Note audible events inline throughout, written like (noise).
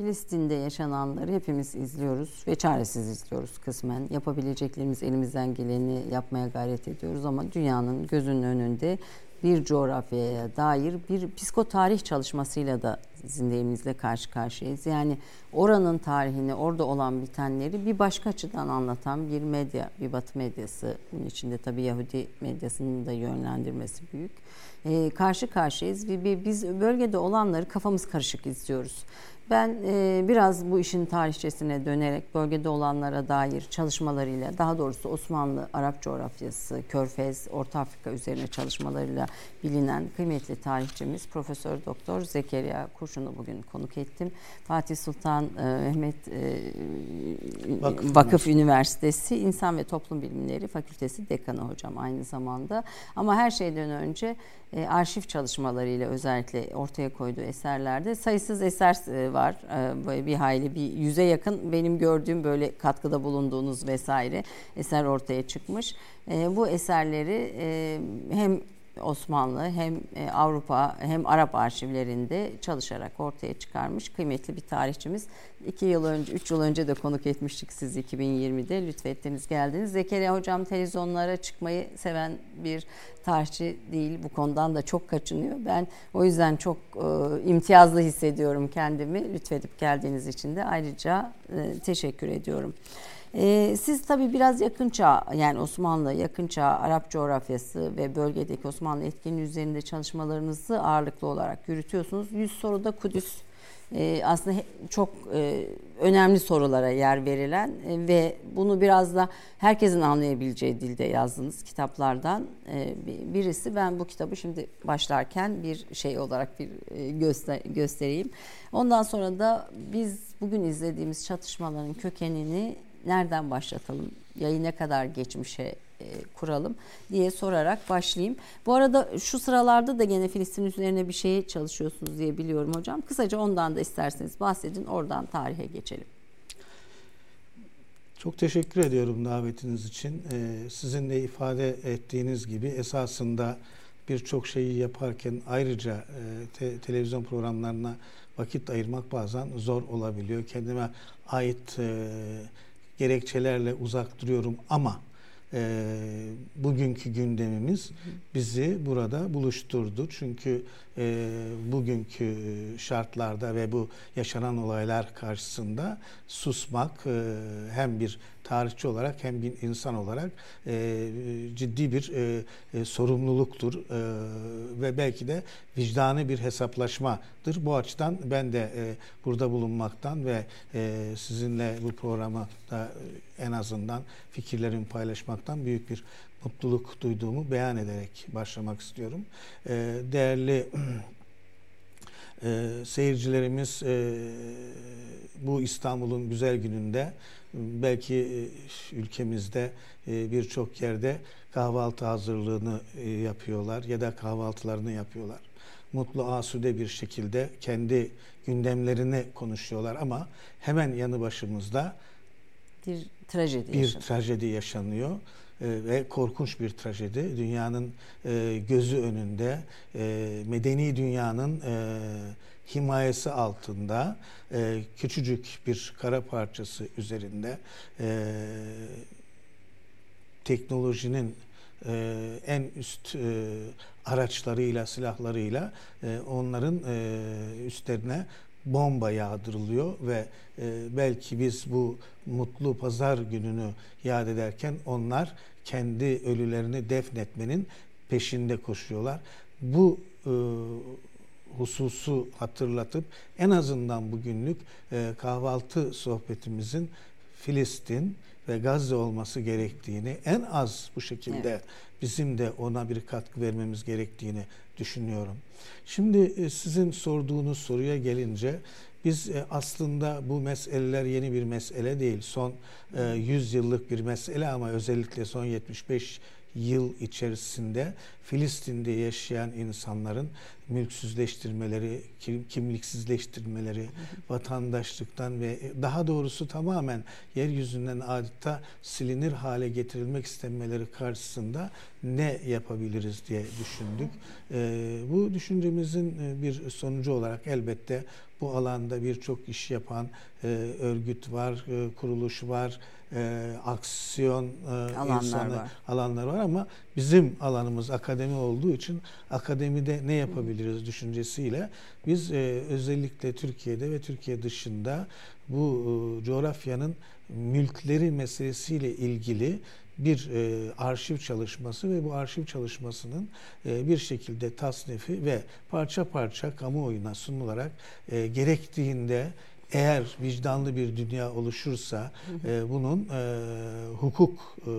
Filistin'de yaşananları hepimiz izliyoruz ve çaresiz izliyoruz kısmen. Yapabileceklerimiz elimizden geleni yapmaya gayret ediyoruz ama dünyanın gözünün önünde bir coğrafyaya dair bir psikotarih çalışmasıyla da zindeyimizle karşı karşıyayız. Yani oranın tarihini, orada olan bitenleri bir başka açıdan anlatan bir medya, bir batı medyası. Bunun içinde tabii Yahudi medyasının da yönlendirmesi büyük. Ee, karşı karşıyayız ve biz bölgede olanları kafamız karışık izliyoruz. Ben e, biraz bu işin tarihçesine dönerek bölgede olanlara dair çalışmalarıyla, daha doğrusu Osmanlı Arap coğrafyası, Körfez, Orta Afrika üzerine çalışmalarıyla bilinen kıymetli tarihçimiz Profesör Doktor Zekeriya Kurşun'u bugün konuk ettim. Fatih Sultan e, Mehmet e, Vakıf, Vakıf Üniversitesi İnsan ve Toplum Bilimleri Fakültesi Dekanı hocam aynı zamanda. Ama her şeyden önce e, arşiv çalışmalarıyla özellikle ortaya koyduğu eserlerde sayısız eser e, var. E, böyle bir hayli bir yüze yakın benim gördüğüm böyle katkıda bulunduğunuz vesaire eser ortaya çıkmış. E, bu eserleri e, hem Osmanlı hem e, Avrupa hem Arap arşivlerinde çalışarak ortaya çıkarmış kıymetli bir tarihçimiz. İki yıl önce, üç yıl önce de konuk etmiştik siz 2020'de. Lütfettiniz geldiniz. Zekeriya Hocam televizyonlara çıkmayı seven bir tarihçi değil. Bu konudan da çok kaçınıyor. Ben o yüzden çok e, imtiyazlı hissediyorum kendimi. Lütfedip geldiğiniz için de ayrıca e, teşekkür ediyorum. Ee, siz tabii biraz yakın çağ yani Osmanlı yakın çağ Arap coğrafyası ve bölgedeki Osmanlı etkinliği üzerinde çalışmalarınızı ağırlıklı olarak yürütüyorsunuz. Yüz soruda Kudüs e, aslında çok e, önemli sorulara yer verilen e, ve bunu biraz da herkesin anlayabileceği dilde yazdığınız kitaplardan e, birisi. Ben bu kitabı şimdi başlarken bir şey olarak bir e, göster göstereyim. Ondan sonra da biz bugün izlediğimiz çatışmaların kökenini nereden başlatalım? Yayı ne kadar geçmişe e, kuralım diye sorarak başlayayım. Bu arada şu sıralarda da gene Filistin üzerine bir şey çalışıyorsunuz diye biliyorum hocam. Kısaca ondan da isterseniz bahsedin. Oradan tarihe geçelim. Çok teşekkür ediyorum davetiniz için. Ee, sizin de ifade ettiğiniz gibi esasında birçok şeyi yaparken ayrıca e, te, televizyon programlarına vakit ayırmak bazen zor olabiliyor. Kendime ait e, gerekçelerle uzak duruyorum ama e, bugünkü gündemimiz bizi burada buluşturdu. Çünkü e, bugünkü şartlarda ve bu yaşanan olaylar karşısında susmak e, hem bir tarihçi olarak hem bir insan olarak e, ciddi bir e, e, sorumluluktur e, ve belki de vicdanı bir hesaplaşmadır. Bu açıdan ben de e, burada bulunmaktan ve e, sizinle bu programa da en azından fikirlerimi paylaşmaktan büyük bir mutluluk duyduğumu beyan ederek başlamak istiyorum. E, değerli (clears throat) e, seyircilerimiz e, bu İstanbul'un güzel gününde belki e, ülkemizde e, birçok yerde kahvaltı hazırlığını e, yapıyorlar ya da kahvaltılarını yapıyorlar. Mutlu asude bir şekilde kendi gündemlerini konuşuyorlar ama hemen yanı başımızda bir trajedi bir yaşanıyor. trajedi yaşanıyor ve korkunç bir trajedi. Dünyanın gözü önünde, medeni dünyanın himayesi altında e, küçücük bir kara parçası üzerinde e, teknolojinin e, en üst e, araçlarıyla, silahlarıyla e, onların e, üstlerine bomba yağdırılıyor ve e, belki biz bu mutlu pazar gününü yad ederken onlar kendi ölülerini defnetmenin peşinde koşuyorlar. Bu e, hususu hatırlatıp en azından bugünlük e, kahvaltı sohbetimizin Filistin ve Gazze olması gerektiğini en az bu şekilde evet. bizim de ona bir katkı vermemiz gerektiğini düşünüyorum. Şimdi e, sizin sorduğunuz soruya gelince biz e, aslında bu meseleler yeni bir mesele değil. Son 100 yıllık bir mesele ama özellikle son 75 yıl içerisinde Filistin'de yaşayan insanların mülksüzleştirmeleri, kimliksizleştirmeleri, vatandaşlıktan ve daha doğrusu tamamen yeryüzünden adeta silinir hale getirilmek istemeleri karşısında ne yapabiliriz diye düşündük. Ee, bu düşüncemizin e, bir sonucu olarak elbette bu alanda birçok iş yapan e, örgüt var, e, kuruluş var, e, aksiyon e, Alanlar insanı var. alanlar var ama bizim alanımız akademi olduğu için akademide ne yapabiliriz düşüncesiyle biz e, özellikle Türkiye'de ve Türkiye dışında bu e, coğrafyanın mülkleri meselesiyle ilgili bir e, arşiv çalışması ve bu arşiv çalışmasının e, bir şekilde tasnifi ve parça parça kamuoyuna sunularak e, gerektiğinde eğer vicdanlı bir dünya oluşursa e, bunun e, hukuk e,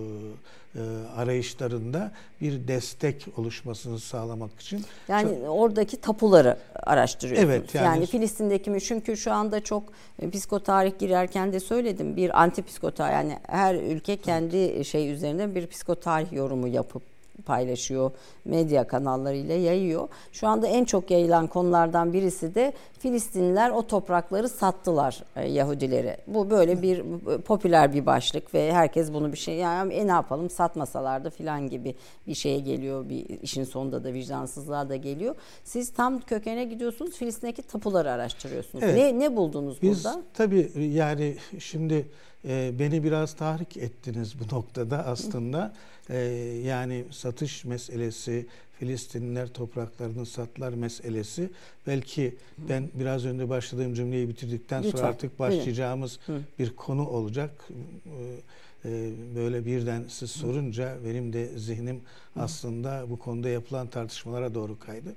e, arayışlarında bir destek oluşmasını sağlamak için Yani çok- oradaki tapuları araştırıyorsunuz. Evet, yani, yani- Filistin'deki mi? Çünkü şu anda çok e, psikotarih girerken de söyledim. Bir anti psikotarih yani her ülke kendi şey üzerine bir psikotarih yorumu yapıp paylaşıyor. Medya kanallarıyla yayıyor. Şu anda en çok yayılan konulardan birisi de Filistinliler o toprakları sattılar e, Yahudilere. Bu böyle bir e, popüler bir başlık ve herkes bunu bir şey yani e, ne yapalım satmasalardı filan gibi bir şeye geliyor. Bir işin sonunda da vicdansızlığa da geliyor. Siz tam kökene gidiyorsunuz. Filistin'deki tapuları araştırıyorsunuz. Evet. Ne ne buldunuz Biz burada? tabii yani şimdi e, beni biraz tahrik ettiniz bu noktada aslında. E, yani satış meselesi, Filistinliler topraklarını satlar meselesi belki ben biraz önce başladığım cümleyi bitirdikten Lütfen, sonra artık başlayacağımız Hı. bir konu olacak. E, e, böyle birden siz sorunca benim de zihnim aslında bu konuda yapılan tartışmalara doğru kaydı.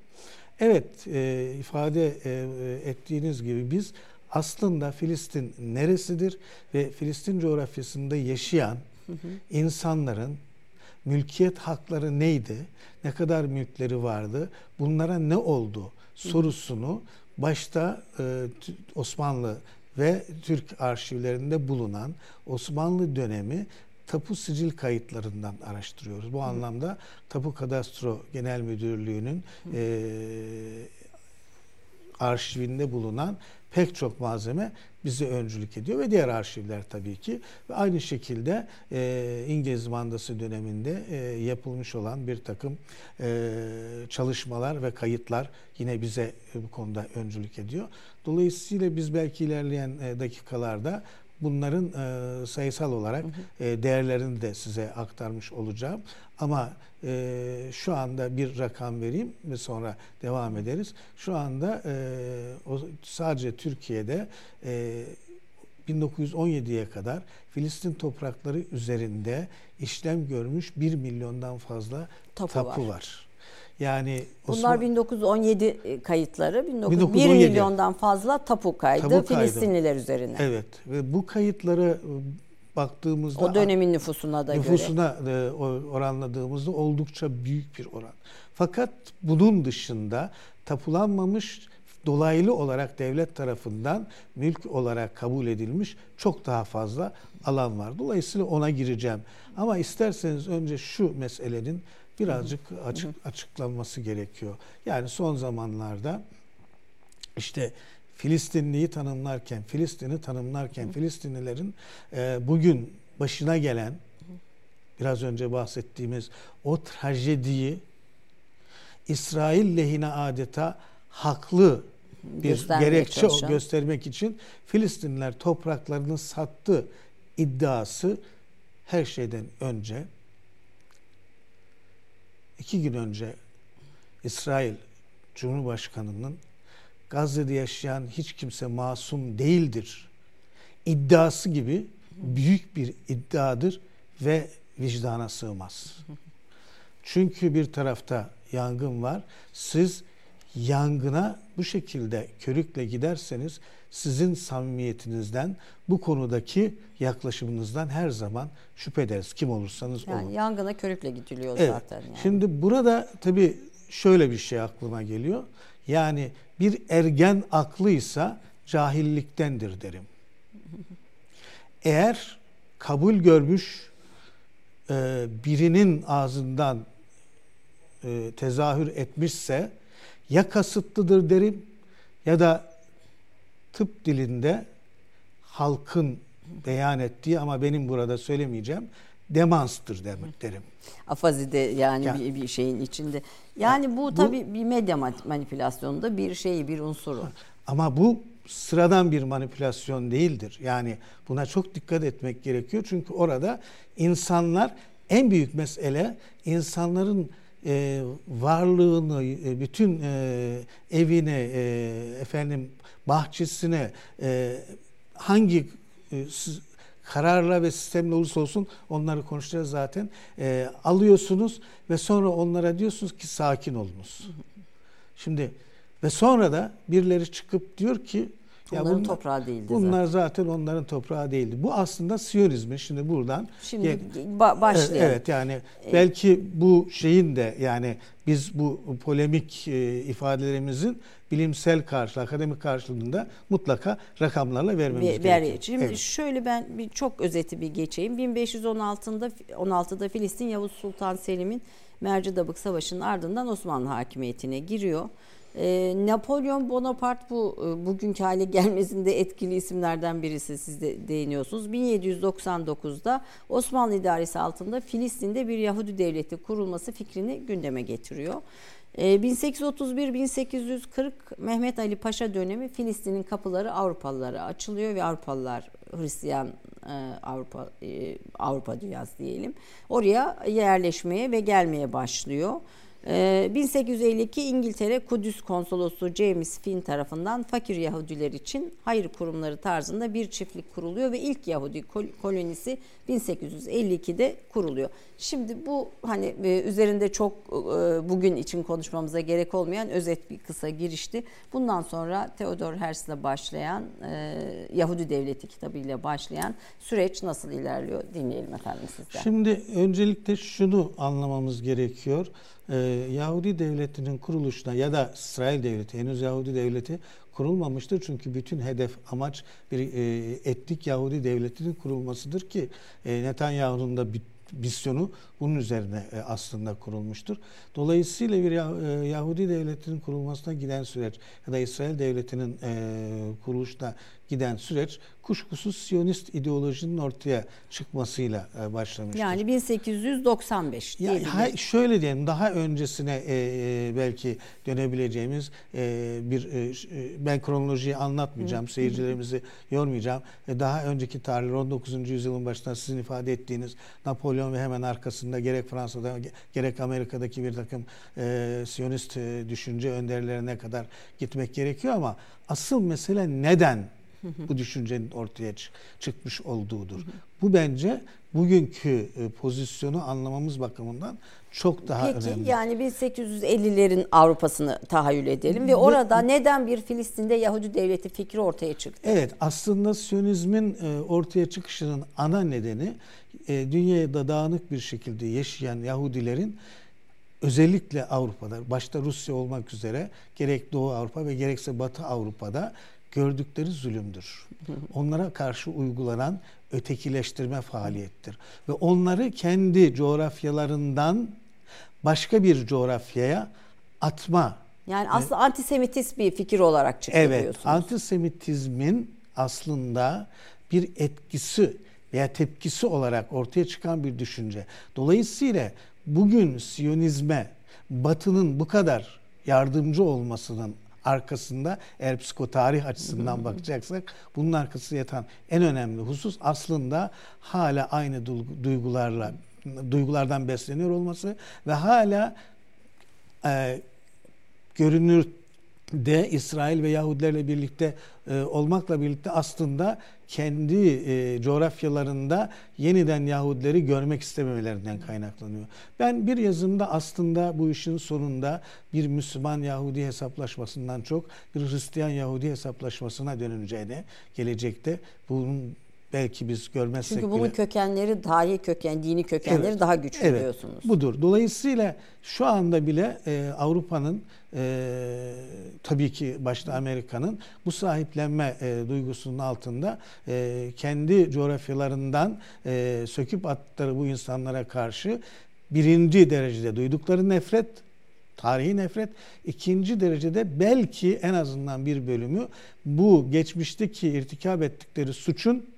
Evet, e, ifade e, ettiğiniz gibi biz aslında Filistin neresidir ve Filistin coğrafyasında yaşayan insanların mülkiyet hakları neydi, ne kadar mülkleri vardı, bunlara ne oldu sorusunu başta e, Osmanlı ve Türk arşivlerinde bulunan Osmanlı dönemi tapu sicil kayıtlarından araştırıyoruz. Bu anlamda Tapu Kadastro Genel Müdürlüğü'nün e, arşivinde bulunan pek çok malzeme bize öncülük ediyor ve diğer arşivler tabii ki ve aynı şekilde e, İngiliz mandası döneminde e, yapılmış olan bir takım e, çalışmalar ve kayıtlar yine bize bu konuda öncülük ediyor. Dolayısıyla biz belki ilerleyen e, dakikalarda bunların e, sayısal olarak e, değerlerini de size aktarmış olacağım. Ama e, şu anda bir rakam vereyim ve sonra devam ederiz. Şu anda e, o, sadece Türkiye'de e, 1917'ye kadar Filistin toprakları üzerinde işlem görmüş 1 milyondan fazla Tapu tapu, var. var. Yani Bunlar Osman- 1917 kayıtları. 19, 1 1917. milyondan fazla tapu kaydı Tapu kaydı. Filistinliler üzerine. Evet ve bu kayıtlara e, baktığımızda O dönemin nüfusuna da göre. nüfusuna e, o- oranladığımızda oldukça büyük bir oran. Fakat bunun dışında tapulanmamış dolaylı olarak devlet tarafından mülk olarak kabul edilmiş çok daha fazla alan var. Dolayısıyla ona gireceğim. Ama isterseniz önce şu meselenin birazcık açık açıklanması gerekiyor. Yani son zamanlarda işte Filistinliyi tanımlarken, Filistin'i tanımlarken Filistinlilerin e, bugün başına gelen biraz önce bahsettiğimiz o trajediyi İsrail lehine adeta haklı bir Göstermeye gerekçe çalışan. göstermek için Filistinliler topraklarını sattı iddiası her şeyden önce iki gün önce İsrail Cumhurbaşkanı'nın Gazze'de yaşayan hiç kimse masum değildir iddiası gibi büyük bir iddiadır ve vicdana sığmaz. Çünkü bir tarafta yangın var. Siz yangına bu şekilde körükle giderseniz sizin samimiyetinizden, bu konudaki yaklaşımınızdan her zaman şüphe ederiz. Kim olursanız olun. Yani yangına körükle gidiliyor Evet. zaten. Yani. Şimdi burada tabii şöyle bir şey aklıma geliyor. Yani bir ergen aklıysa cahilliktendir derim. Eğer kabul görmüş e, birinin ağzından e, tezahür etmişse ya kasıtlıdır derim ya da tıp dilinde halkın beyan ettiği ama benim burada söylemeyeceğim demanstır demek derim. Afazide yani Yani- bir, bir şeyin içinde. Yani bu bu- tabii bir medya ma- manipülasyonunda bir şeyi, bir unsuru. Ama bu sıradan bir manipülasyon değildir. Yani buna çok dikkat etmek gerekiyor. Çünkü orada insanlar en büyük mesele insanların e, varlığını, e, bütün e, evine, e, efendim bahçesine e, hangi e, kararla ve sistemle olursa olsun onları konuşacağız zaten. E, alıyorsunuz ve sonra onlara diyorsunuz ki sakin olunuz. Şimdi ve sonra da birileri çıkıp diyor ki ya onların bunlar, toprağı değildi Bunlar zaten. zaten onların toprağı değildi. Bu aslında Siyonizmin şimdi buradan şimdi ba- başlayalım. Evet yani belki bu şeyin de yani biz bu polemik e, ifadelerimizin bilimsel karşı, akademik karşılığında mutlaka rakamlarla vermemiz Ver, gerekiyor. Şimdi evet. şöyle ben bir çok özeti bir geçeyim. 1516'da 16'da Filistin Yavuz Sultan Selim'in Mercidabık Savaşı'nın ardından Osmanlı hakimiyetine giriyor. E, Napolyon Bonaparte bu e, bugünkü hale gelmesinde etkili isimlerden birisi siz de değiniyorsunuz. 1799'da Osmanlı idaresi altında Filistin'de bir Yahudi devleti kurulması fikrini gündeme getiriyor. 1831-1840 e, Mehmet Ali Paşa dönemi Filistin'in kapıları Avrupalılara açılıyor ve Avrupalılar Hristiyan e, Avrupa Avrupa dünyası diyelim. Oraya yerleşmeye ve gelmeye başlıyor. 1852 ee, İngiltere Kudüs Konsolosu James Finn tarafından fakir Yahudiler için hayır kurumları tarzında bir çiftlik kuruluyor ve ilk Yahudi kolonisi 1852'de kuruluyor. Şimdi bu hani e, üzerinde çok e, bugün için konuşmamıza gerek olmayan özet bir kısa girişti. Bundan sonra Theodor Herzl'le başlayan e, Yahudi Devleti kitabıyla başlayan süreç nasıl ilerliyor dinleyelim efendim sizden. Şimdi öncelikle şunu anlamamız gerekiyor e, Yahudi devletinin kuruluşuna ya da İsrail devleti henüz Yahudi devleti kurulmamıştır. Çünkü bütün hedef amaç bir e, etnik Yahudi devletinin kurulmasıdır ki e, Netanyahu'nun da bir misyonu bunun üzerine e, aslında kurulmuştur. Dolayısıyla bir e, Yahudi devletinin kurulmasına giden süreç ya da İsrail devletinin e, kuruluşuna giden süreç kuşkusuz Siyonist ideolojinin ortaya çıkmasıyla başlamıştır. Yani 1895 ya, ha, şöyle diyelim daha öncesine e, belki dönebileceğimiz e, bir e, ben kronolojiyi anlatmayacağım. Hı. Seyircilerimizi yormayacağım. E, daha önceki tarihler 19. yüzyılın başında sizin ifade ettiğiniz Napolyon ve hemen arkasında gerek Fransa'da gerek Amerika'daki bir takım e, Siyonist e, düşünce önderlerine kadar gitmek gerekiyor ama asıl mesele neden bu düşüncenin ortaya çıkmış olduğudur. Bu bence bugünkü e, pozisyonu anlamamız bakımından çok daha Peki, önemli. Peki yani 1850'lerin Avrupa'sını tahayyül edelim ve orada neden bir Filistin'de Yahudi devleti fikri ortaya çıktı? Evet aslında Siyonizmin e, ortaya çıkışının ana nedeni e, dünyada dağınık bir şekilde yaşayan Yahudilerin özellikle Avrupa'da başta Rusya olmak üzere gerek Doğu Avrupa ve gerekse Batı Avrupa'da gördükleri zulümdür. Onlara karşı uygulanan ötekileştirme faaliyettir. Ve onları kendi coğrafyalarından başka bir coğrafyaya atma. Yani aslında antisemitist bir fikir olarak çıkıyor Evet, antisemitizmin aslında bir etkisi veya tepkisi olarak ortaya çıkan bir düşünce. Dolayısıyla bugün Siyonizme Batı'nın bu kadar yardımcı olmasının arkasında eğer psikotarih açısından bakacaksak bunun arkasında yatan en önemli husus aslında hala aynı duygularla duygulardan besleniyor olması ve hala e, görünür de İsrail ve Yahudilerle birlikte e, olmakla birlikte aslında kendi e, coğrafyalarında yeniden Yahudileri görmek istememelerinden kaynaklanıyor. Ben bir yazımda aslında bu işin sonunda bir Müslüman Yahudi hesaplaşmasından çok bir Hristiyan Yahudi hesaplaşmasına dönüleceğine gelecekte bunun belki biz görmezsek Çünkü bunun bile... kökenleri tarihi köken, dini kökenleri evet, daha güçlü evet, diyorsunuz. Budur. Dolayısıyla şu anda bile e, Avrupa'nın e, tabii ki başta Amerika'nın bu sahiplenme e, duygusunun altında e, kendi coğrafyalarından e, söküp attıkları bu insanlara karşı birinci derecede duydukları nefret tarihi nefret. ikinci derecede belki en azından bir bölümü bu geçmişteki irtikap ettikleri suçun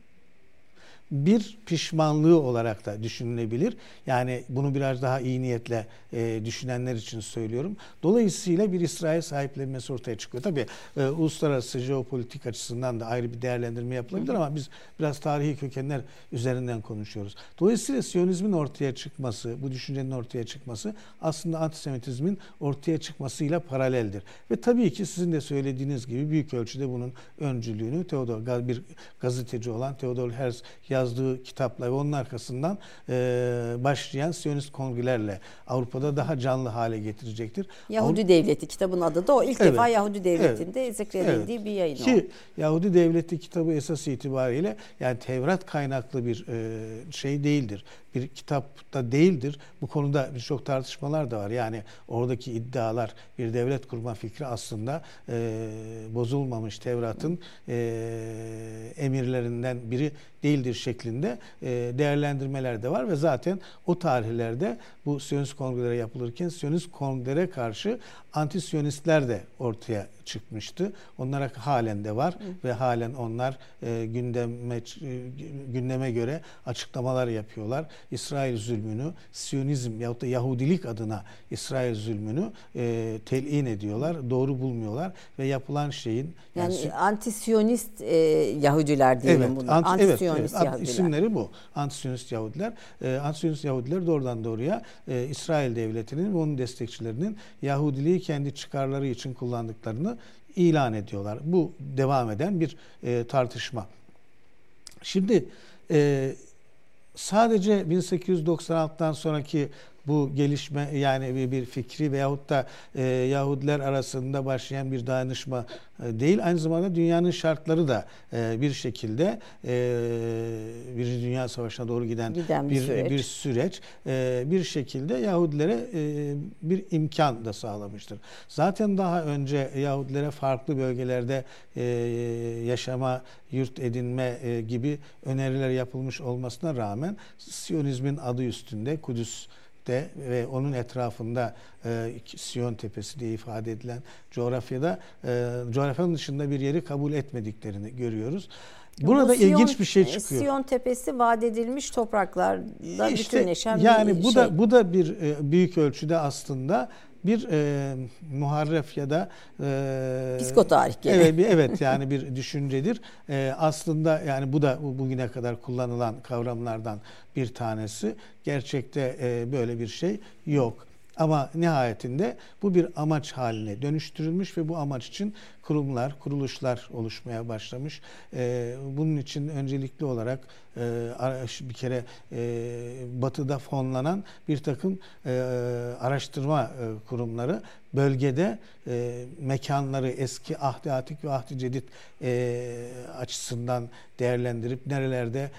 bir pişmanlığı olarak da düşünülebilir. Yani bunu biraz daha iyi niyetle e, düşünenler için söylüyorum. Dolayısıyla bir İsrail sahiplenmesi ortaya çıkıyor. Tabii e, uluslararası jeopolitik açısından da ayrı bir değerlendirme yapılabilir ama biz biraz tarihi kökenler üzerinden konuşuyoruz. Dolayısıyla Siyonizmin ortaya çıkması, bu düşüncenin ortaya çıkması aslında antisemitizmin ortaya çıkmasıyla paraleldir. Ve tabii ki sizin de söylediğiniz gibi büyük ölçüde bunun öncülüğünü Theodor bir gazeteci olan Theodor Herzl yazdığı kitapla ve onun arkasından e, başlayan Siyonist kongrelerle Avrupa'da daha canlı hale getirecektir. Yahudi Avrupa... Devleti kitabın adı da o. ilk evet, defa Yahudi Devleti'nde evet, zikredildiği evet. bir yayın Ki o. Yahudi Devleti kitabı esas itibariyle yani Tevrat kaynaklı bir e, şey değildir bir kitapta değildir. Bu konuda birçok tartışmalar da var. Yani oradaki iddialar bir devlet kurma fikri aslında e, bozulmamış Tevrat'ın e, emirlerinden biri değildir şeklinde e, değerlendirmeler de var ve zaten o tarihlerde bu Siyonist kongreleri yapılırken Siyonist kongrelere karşı anti-Siyonistler de ortaya çıkmıştı. Onlara halen de var Hı. ve halen onlar e, gündeme e, gündeme göre açıklamalar yapıyorlar. İsrail zulmünü, Siyonizm yahut da Yahudilik adına İsrail zulmünü e, telin ediyorlar. Doğru bulmuyorlar ve yapılan şeyin yani, yani anti-Siyonist e, Yahudiler diyelim evet, bunlar. Anti, Anti-Siyonist evet, Yahudiler. İsimleri bu. Anti-Siyonist Yahudiler. E, Anti-Siyonist Yahudiler doğrudan doğruya e, İsrail devletinin ve onun destekçilerinin Yahudiliği kendi çıkarları için kullandıklarını ilan ediyorlar. Bu devam eden bir e, tartışma. Şimdi e, sadece 1896'dan sonraki bu gelişme yani bir fikri veyahut da e, Yahudiler arasında başlayan bir dayanışma e, değil. Aynı zamanda dünyanın şartları da e, bir şekilde e, Birinci Dünya Savaşı'na doğru giden, giden bir, bir süreç, bir, süreç e, bir şekilde Yahudilere e, bir imkan da sağlamıştır. Zaten daha önce Yahudilere farklı bölgelerde e, yaşama, yurt edinme e, gibi öneriler yapılmış olmasına rağmen Siyonizmin adı üstünde Kudüs de ve onun etrafında e, Siyon Tepesi diye ifade edilen coğrafyada e, coğrafyanın dışında bir yeri kabul etmediklerini görüyoruz. Burada Siyon, ilginç bir şey çıkıyor. Siyon Tepesi vaat edilmiş topraklarda işte, bütünleşen yani bir bu şey. da bu da bir e, büyük ölçüde aslında bir e, muharref ya da e, psikotarih gene. Evet, bir, evet (laughs) yani bir düşüncedir. E, aslında yani bu da bugüne kadar kullanılan kavramlardan bir tanesi. Gerçekte e, böyle bir şey yok. Ama nihayetinde bu bir amaç haline dönüştürülmüş ve bu amaç için kurumlar, kuruluşlar oluşmaya başlamış. Ee, bunun için öncelikli olarak e, bir kere e, batıda fonlanan bir takım e, araştırma kurumları bölgede mekanları eski ahdi atik ve ahdi cedid açısından değerlendirip nerelerde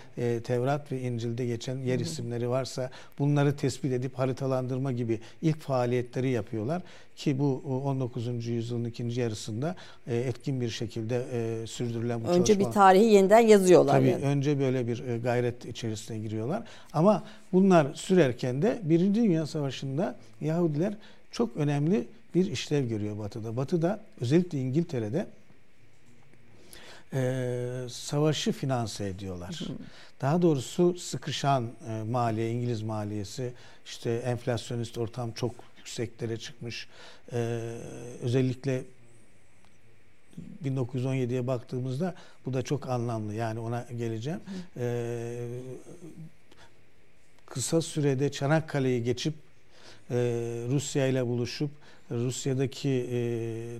Tevrat ve İncil'de geçen yer isimleri varsa bunları tespit edip haritalandırma gibi ilk faaliyetleri yapıyorlar ki bu 19. yüzyılın ikinci yarısında e, etkin bir şekilde e, sürdürülen bu Önce çalışma. bir tarihi yeniden yazıyorlar. Tabii yani. önce böyle bir e, gayret içerisine giriyorlar. Ama bunlar sürerken de Birinci Dünya Savaşı'nda Yahudiler çok önemli bir işlev görüyor Batı'da. Batı'da özellikle İngiltere'de e, savaşı finanse ediyorlar. Hı. Daha doğrusu sıkışan e, maliye, İngiliz maliyesi, işte enflasyonist ortam çok yükseklere çıkmış. Özellikle 1917'ye baktığımızda bu da çok anlamlı. Yani ona geleceğim. Ee, kısa sürede Çanakkale'yi geçip e, Rusya ile buluşup Rusya'daki e,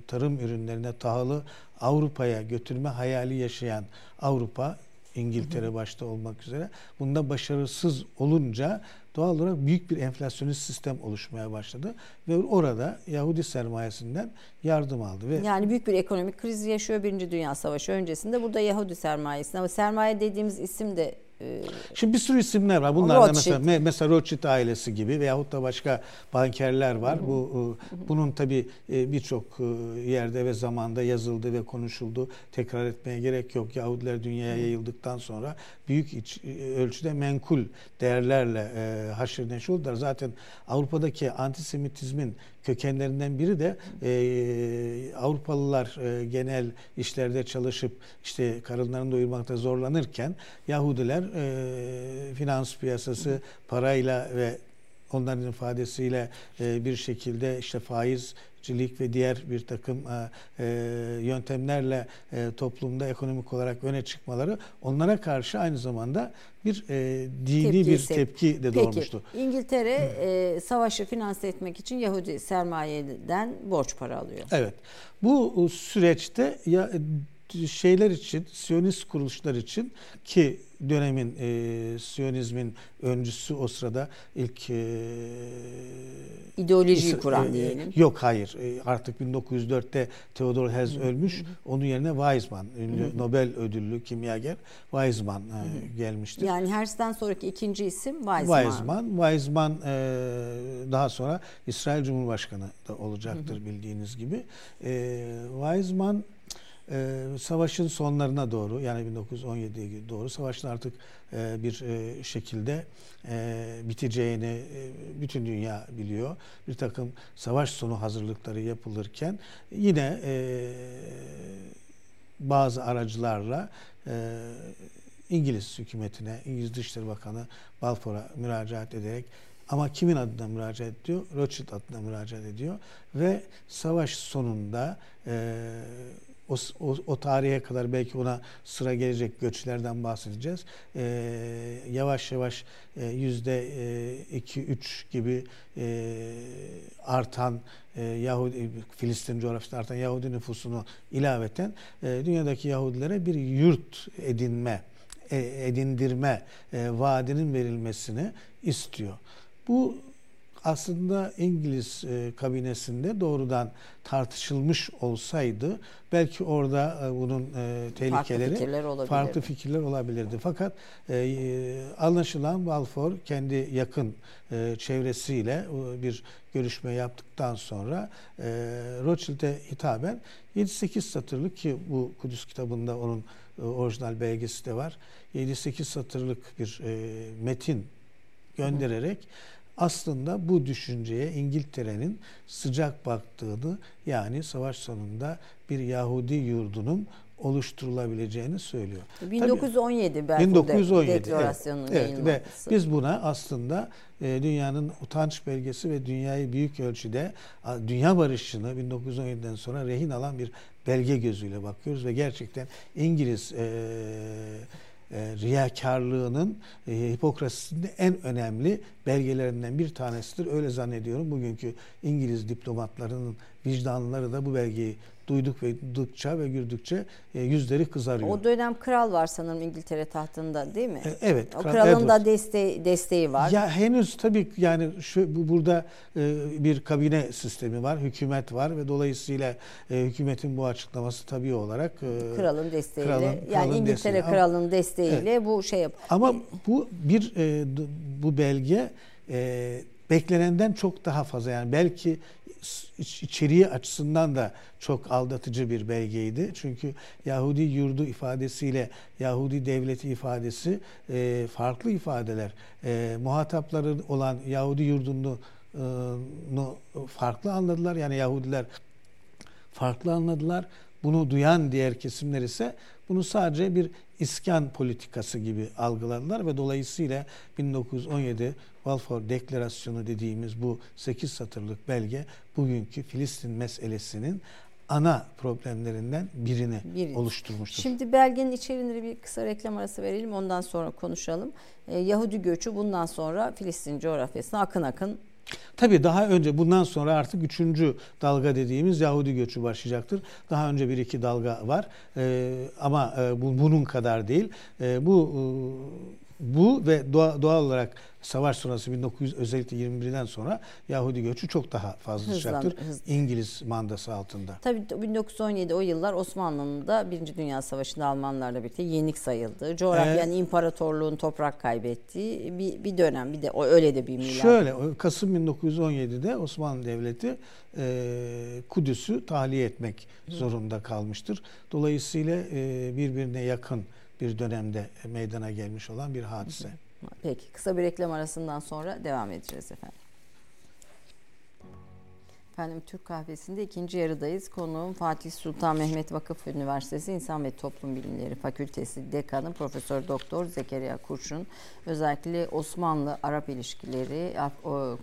tarım ürünlerine tahılı Avrupa'ya götürme hayali yaşayan Avrupa İngiltere başta olmak üzere bunda başarısız olunca doğal olarak büyük bir enflasyonist sistem oluşmaya başladı ve orada Yahudi sermayesinden yardım aldı. Ve yani büyük bir ekonomik kriz yaşıyor Birinci Dünya Savaşı öncesinde. Burada Yahudi sermayesinde ama sermaye dediğimiz isim de ee, Şimdi bir sürü isimler var. Bunlar mesela mesela Rothschild ailesi gibi veyahut da başka bankerler var. Bu e, bunun tabi e, birçok e, yerde ve zamanda yazıldı ve konuşuldu. Tekrar etmeye gerek yok. Yahudiler dünyaya yayıldıktan sonra büyük iç, ölçüde menkul değerlerle haşır neşir oldular. Zaten Avrupa'daki antisemitizmin kökenlerinden biri de e, Avrupalılar e, genel işlerde çalışıp işte karınlarını doyurmakta zorlanırken Yahudiler e, finans piyasası parayla ve onların ifadesiyle e, bir şekilde işte faizcilik ve diğer bir takım e, e, yöntemlerle toplumda ekonomik olarak öne çıkmaları onlara karşı aynı zamanda bir dini tepki bir tepki de doğurmuştu. Peki İngiltere e, savaşı finanse etmek için Yahudi sermayeden borç para alıyor. Evet. Bu süreçte ya şeyler için, Siyonist kuruluşlar için ki dönemin e, Siyonizmin öncüsü o sırada ilk e, ideolojiyi kuran e, diyelim. Yok hayır. E, artık 1904'te Theodor Herz ölmüş. Onun yerine Weizmann, ünlü Nobel ödüllü kimyager Weizmann e, gelmiştir. Yani Herz'den sonraki ikinci isim Weizmann. Weizmann. Weizmann e, daha sonra İsrail Cumhurbaşkanı da olacaktır bildiğiniz gibi. E, Weizmann e, savaşın sonlarına doğru yani 1917'ye doğru savaşın artık e, bir e, şekilde e, biteceğini e, bütün dünya biliyor. Bir takım savaş sonu hazırlıkları yapılırken yine e, bazı aracılarla e, İngiliz hükümetine, İngiliz Dışişleri Bakanı Balfour'a müracaat ederek ama kimin adına müracaat ediyor? Rothschild adına müracaat ediyor ve savaş sonunda e, o, o, o tarihe kadar belki ona sıra gelecek göçlerden bahsedeceğiz. E, yavaş yavaş e, yüzde e, iki üç gibi e, artan e, Yahudi Filistin coğrafyasında artan Yahudi nüfusunu ilaveten e, dünyadaki Yahudilere bir yurt edinme e, edindirme e, vaadinin verilmesini istiyor. Bu aslında İngiliz e, kabinesinde doğrudan tartışılmış olsaydı belki orada e, bunun e, tehlikeleri farklı fikirler olabilirdi. Farklı fikirler olabilirdi. Fakat e, anlaşılan Balfour kendi yakın e, çevresiyle e, bir görüşme yaptıktan sonra e, Rothschild'e hitaben 7-8 satırlık ki bu Kudüs kitabında onun e, orijinal belgesi de var. 7-8 satırlık bir e, metin göndererek Hı aslında bu düşünceye İngiltere'nin sıcak baktığını yani savaş sonunda bir Yahudi yurdunun oluşturulabileceğini söylüyor. 1917 Tabii, 1917 deklarasyonunun evet, evet, ve biz buna aslında e, dünyanın utanç belgesi ve dünyayı büyük ölçüde dünya barışını 1917'den sonra rehin alan bir belge gözüyle bakıyoruz ve gerçekten İngiliz e, e, riyakarlığının e, Hipokrasis'in en önemli belgelerinden bir tanesidir. Öyle zannediyorum. Bugünkü İngiliz diplomatlarının vicdanları da bu belgeyi duyduk ve duydukça ve gördükçe e, yüzleri kızarıyor. O dönem kral var sanırım İngiltere tahtında değil mi? E, evet. O kralın Edward. da desteği, desteği var. Ya henüz tabii yani şu bu burada e, bir kabine sistemi var, hükümet var ve dolayısıyla hükümetin bu açıklaması tabii olarak kralın desteğiyle kralın, yani kralın İngiltere desteği. kralının desteğiyle evet. bu şey yap. Ama bu bir bu belge e, beklenenden çok daha fazla yani belki içeriği açısından da çok aldatıcı bir belgeydi. Çünkü Yahudi yurdu ifadesiyle Yahudi devleti ifadesi e, farklı ifadeler. E, muhatapları olan Yahudi yurdunu e, farklı anladılar. Yani Yahudiler farklı anladılar. Bunu duyan diğer kesimler ise bunu sadece bir iskan politikası gibi algıladılar ve dolayısıyla 1917 Balfour Deklarasyonu dediğimiz bu 8 satırlık belge bugünkü Filistin meselesinin ana problemlerinden birini bir, oluşturmuştur. Şimdi belgenin içeriğinde bir kısa reklam arası verelim ondan sonra konuşalım. Ee, Yahudi göçü bundan sonra Filistin coğrafyasına akın akın Tabii daha önce bundan sonra artık üçüncü dalga dediğimiz Yahudi göçü başlayacaktır. Daha önce bir iki dalga var ee, ama e, bu, bunun kadar değil. E, bu e, bu ve doğal, doğal olarak savaş sonrası 1900 özellikle 21'den sonra Yahudi göçü çok daha fazlayacaktır. İngiliz mandası altında. Tabii 1917 o yıllar Osmanlı'nın da Birinci Dünya Savaşı'nda Almanlarla birlikte yenik sayıldığı, coğrafyanın ee, imparatorluğun toprak kaybettiği bir, bir dönem. Bir de o öyle de bir milat. Şöyle Kasım 1917'de Osmanlı Devleti e, Kudüs'ü tahliye etmek zorunda kalmıştır. Dolayısıyla e, birbirine yakın bir dönemde meydana gelmiş olan bir hadise. Peki kısa bir reklam arasından sonra devam edeceğiz efendim. Efendim Türk Kahvesi'nde ikinci yarıdayız. Konuğum Fatih Sultan Mehmet Vakıf Üniversitesi İnsan ve Toplum Bilimleri Fakültesi Dekanı Profesör Doktor Zekeriya Kurşun. Özellikle Osmanlı-Arap ilişkileri,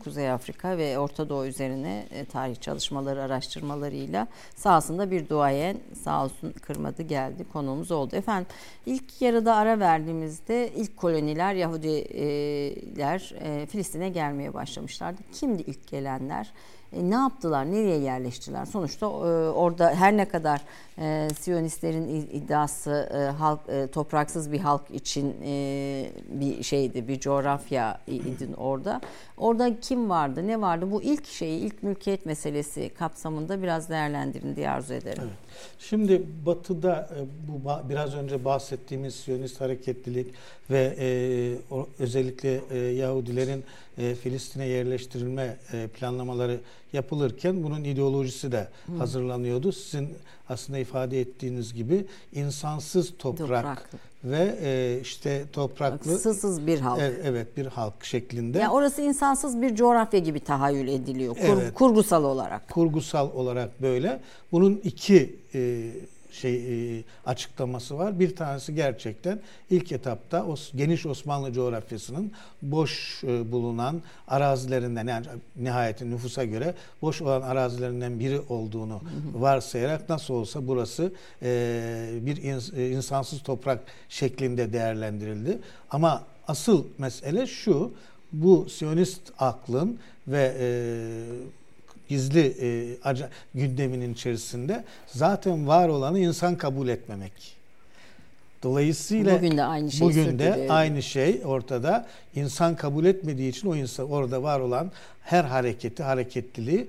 Kuzey Afrika ve Orta Doğu üzerine e, tarih çalışmaları, araştırmalarıyla sahasında bir duayen sağ olsun kırmadı geldi. Konuğumuz oldu. Efendim ilk yarıda ara verdiğimizde ilk koloniler Yahudiler e, Filistin'e gelmeye başlamışlardı. Kimdi ilk gelenler? E, ne yaptılar? Nereye yerleştiler? Sonuçta e, orada her ne kadar e, Siyonistlerin iddiası halk topraksız bir halk için bir şeydi, bir coğrafya idin orada. Orada kim vardı, ne vardı? Bu ilk şeyi, ilk mülkiyet meselesi kapsamında biraz değerlendirin diye arzu ederim. Evet. Şimdi Batı'da e, bu biraz önce bahsettiğimiz Siyonist hareketlilik ve e, o, özellikle e, Yahudilerin e, Filistin'e yerleştirilme e, planlamaları yapılırken bunun ideolojisi de hmm. hazırlanıyordu. Sizin aslında ifade ettiğiniz gibi insansız toprak, toprak. Ve e, işte topraklı sızsız bir halk. Evet, evet bir halk şeklinde. Ya orası insansız bir coğrafya gibi tahayyül ediliyor. Kur, evet. Kurgusal olarak. Kurgusal olarak böyle. Bunun iki e, şey e, açıklaması var. Bir tanesi gerçekten ilk etapta o geniş Osmanlı coğrafyasının boş e, bulunan arazilerinden yani nihayetin nüfusa göre boş olan arazilerinden biri olduğunu varsayarak nasıl olsa burası e, bir insansız toprak şeklinde değerlendirildi. Ama asıl mesele şu bu Siyonist aklın ve e, gizli e, gündeminin içerisinde zaten var olanı insan kabul etmemek. Dolayısıyla bugün de aynı şey bugün de aynı şey ortada. İnsan kabul etmediği için o insan orada var olan her hareketi, hareketliliği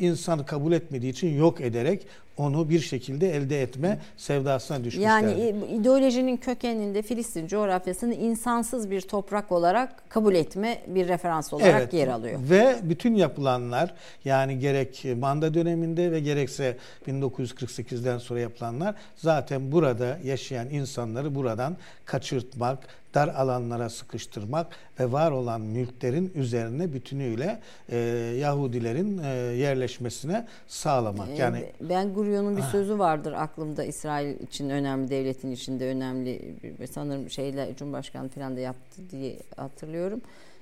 insanı kabul etmediği için yok ederek onu bir şekilde elde etme sevdasına düşmüşler. Yani ideolojinin kökeninde Filistin coğrafyasını insansız bir toprak olarak kabul etme bir referans olarak evet. yer alıyor. Ve bütün yapılanlar yani gerek Manda döneminde ve gerekse 1948'den sonra yapılanlar zaten burada yaşayan insanları buradan kaçırtmak, dar alanlara sıkıştırmak ve var olan mülklerin üzerine bütünüyle e, Yahudilerin e, yerleşmesine sağlamak. E, yani Ben Gurion'un bir ah. sözü vardır aklımda İsrail için önemli, devletin içinde önemli sanırım şeyle Cumhurbaşkanı falan da yaptı diye hatırlıyorum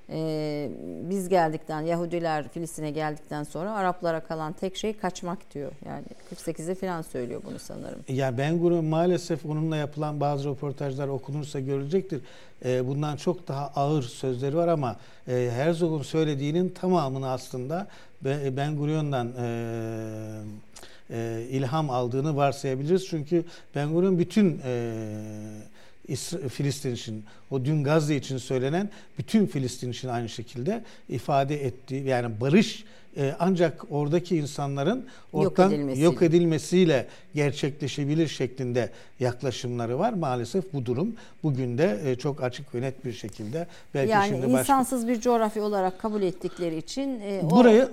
e, biz geldikten Yahudiler Filistin'e geldikten sonra Araplara kalan tek şey kaçmak diyor. Yani 48'de falan söylüyor bunu sanırım. Ya Ben Gurion maalesef onunla yapılan bazı röportajlar okunursa görecektir. E, bundan çok daha ağır sözleri var ama e, Herzog'un söylediğinin tamamını aslında Ben Gurion'dan e, e, ilham aldığını varsayabiliriz. Çünkü Ben Gurion bütün e, Filistin için, o dün Gazze için söylenen bütün Filistin için aynı şekilde ifade etti. Yani barış e, ancak oradaki insanların ortadan yok, edilmesiyle. yok edilmesiyle gerçekleşebilir şeklinde yaklaşımları var. Maalesef bu durum bugün de e, çok açık ve net bir şekilde belki yani şimdi insansız başka... bir coğrafya olarak kabul ettikleri için e, burayı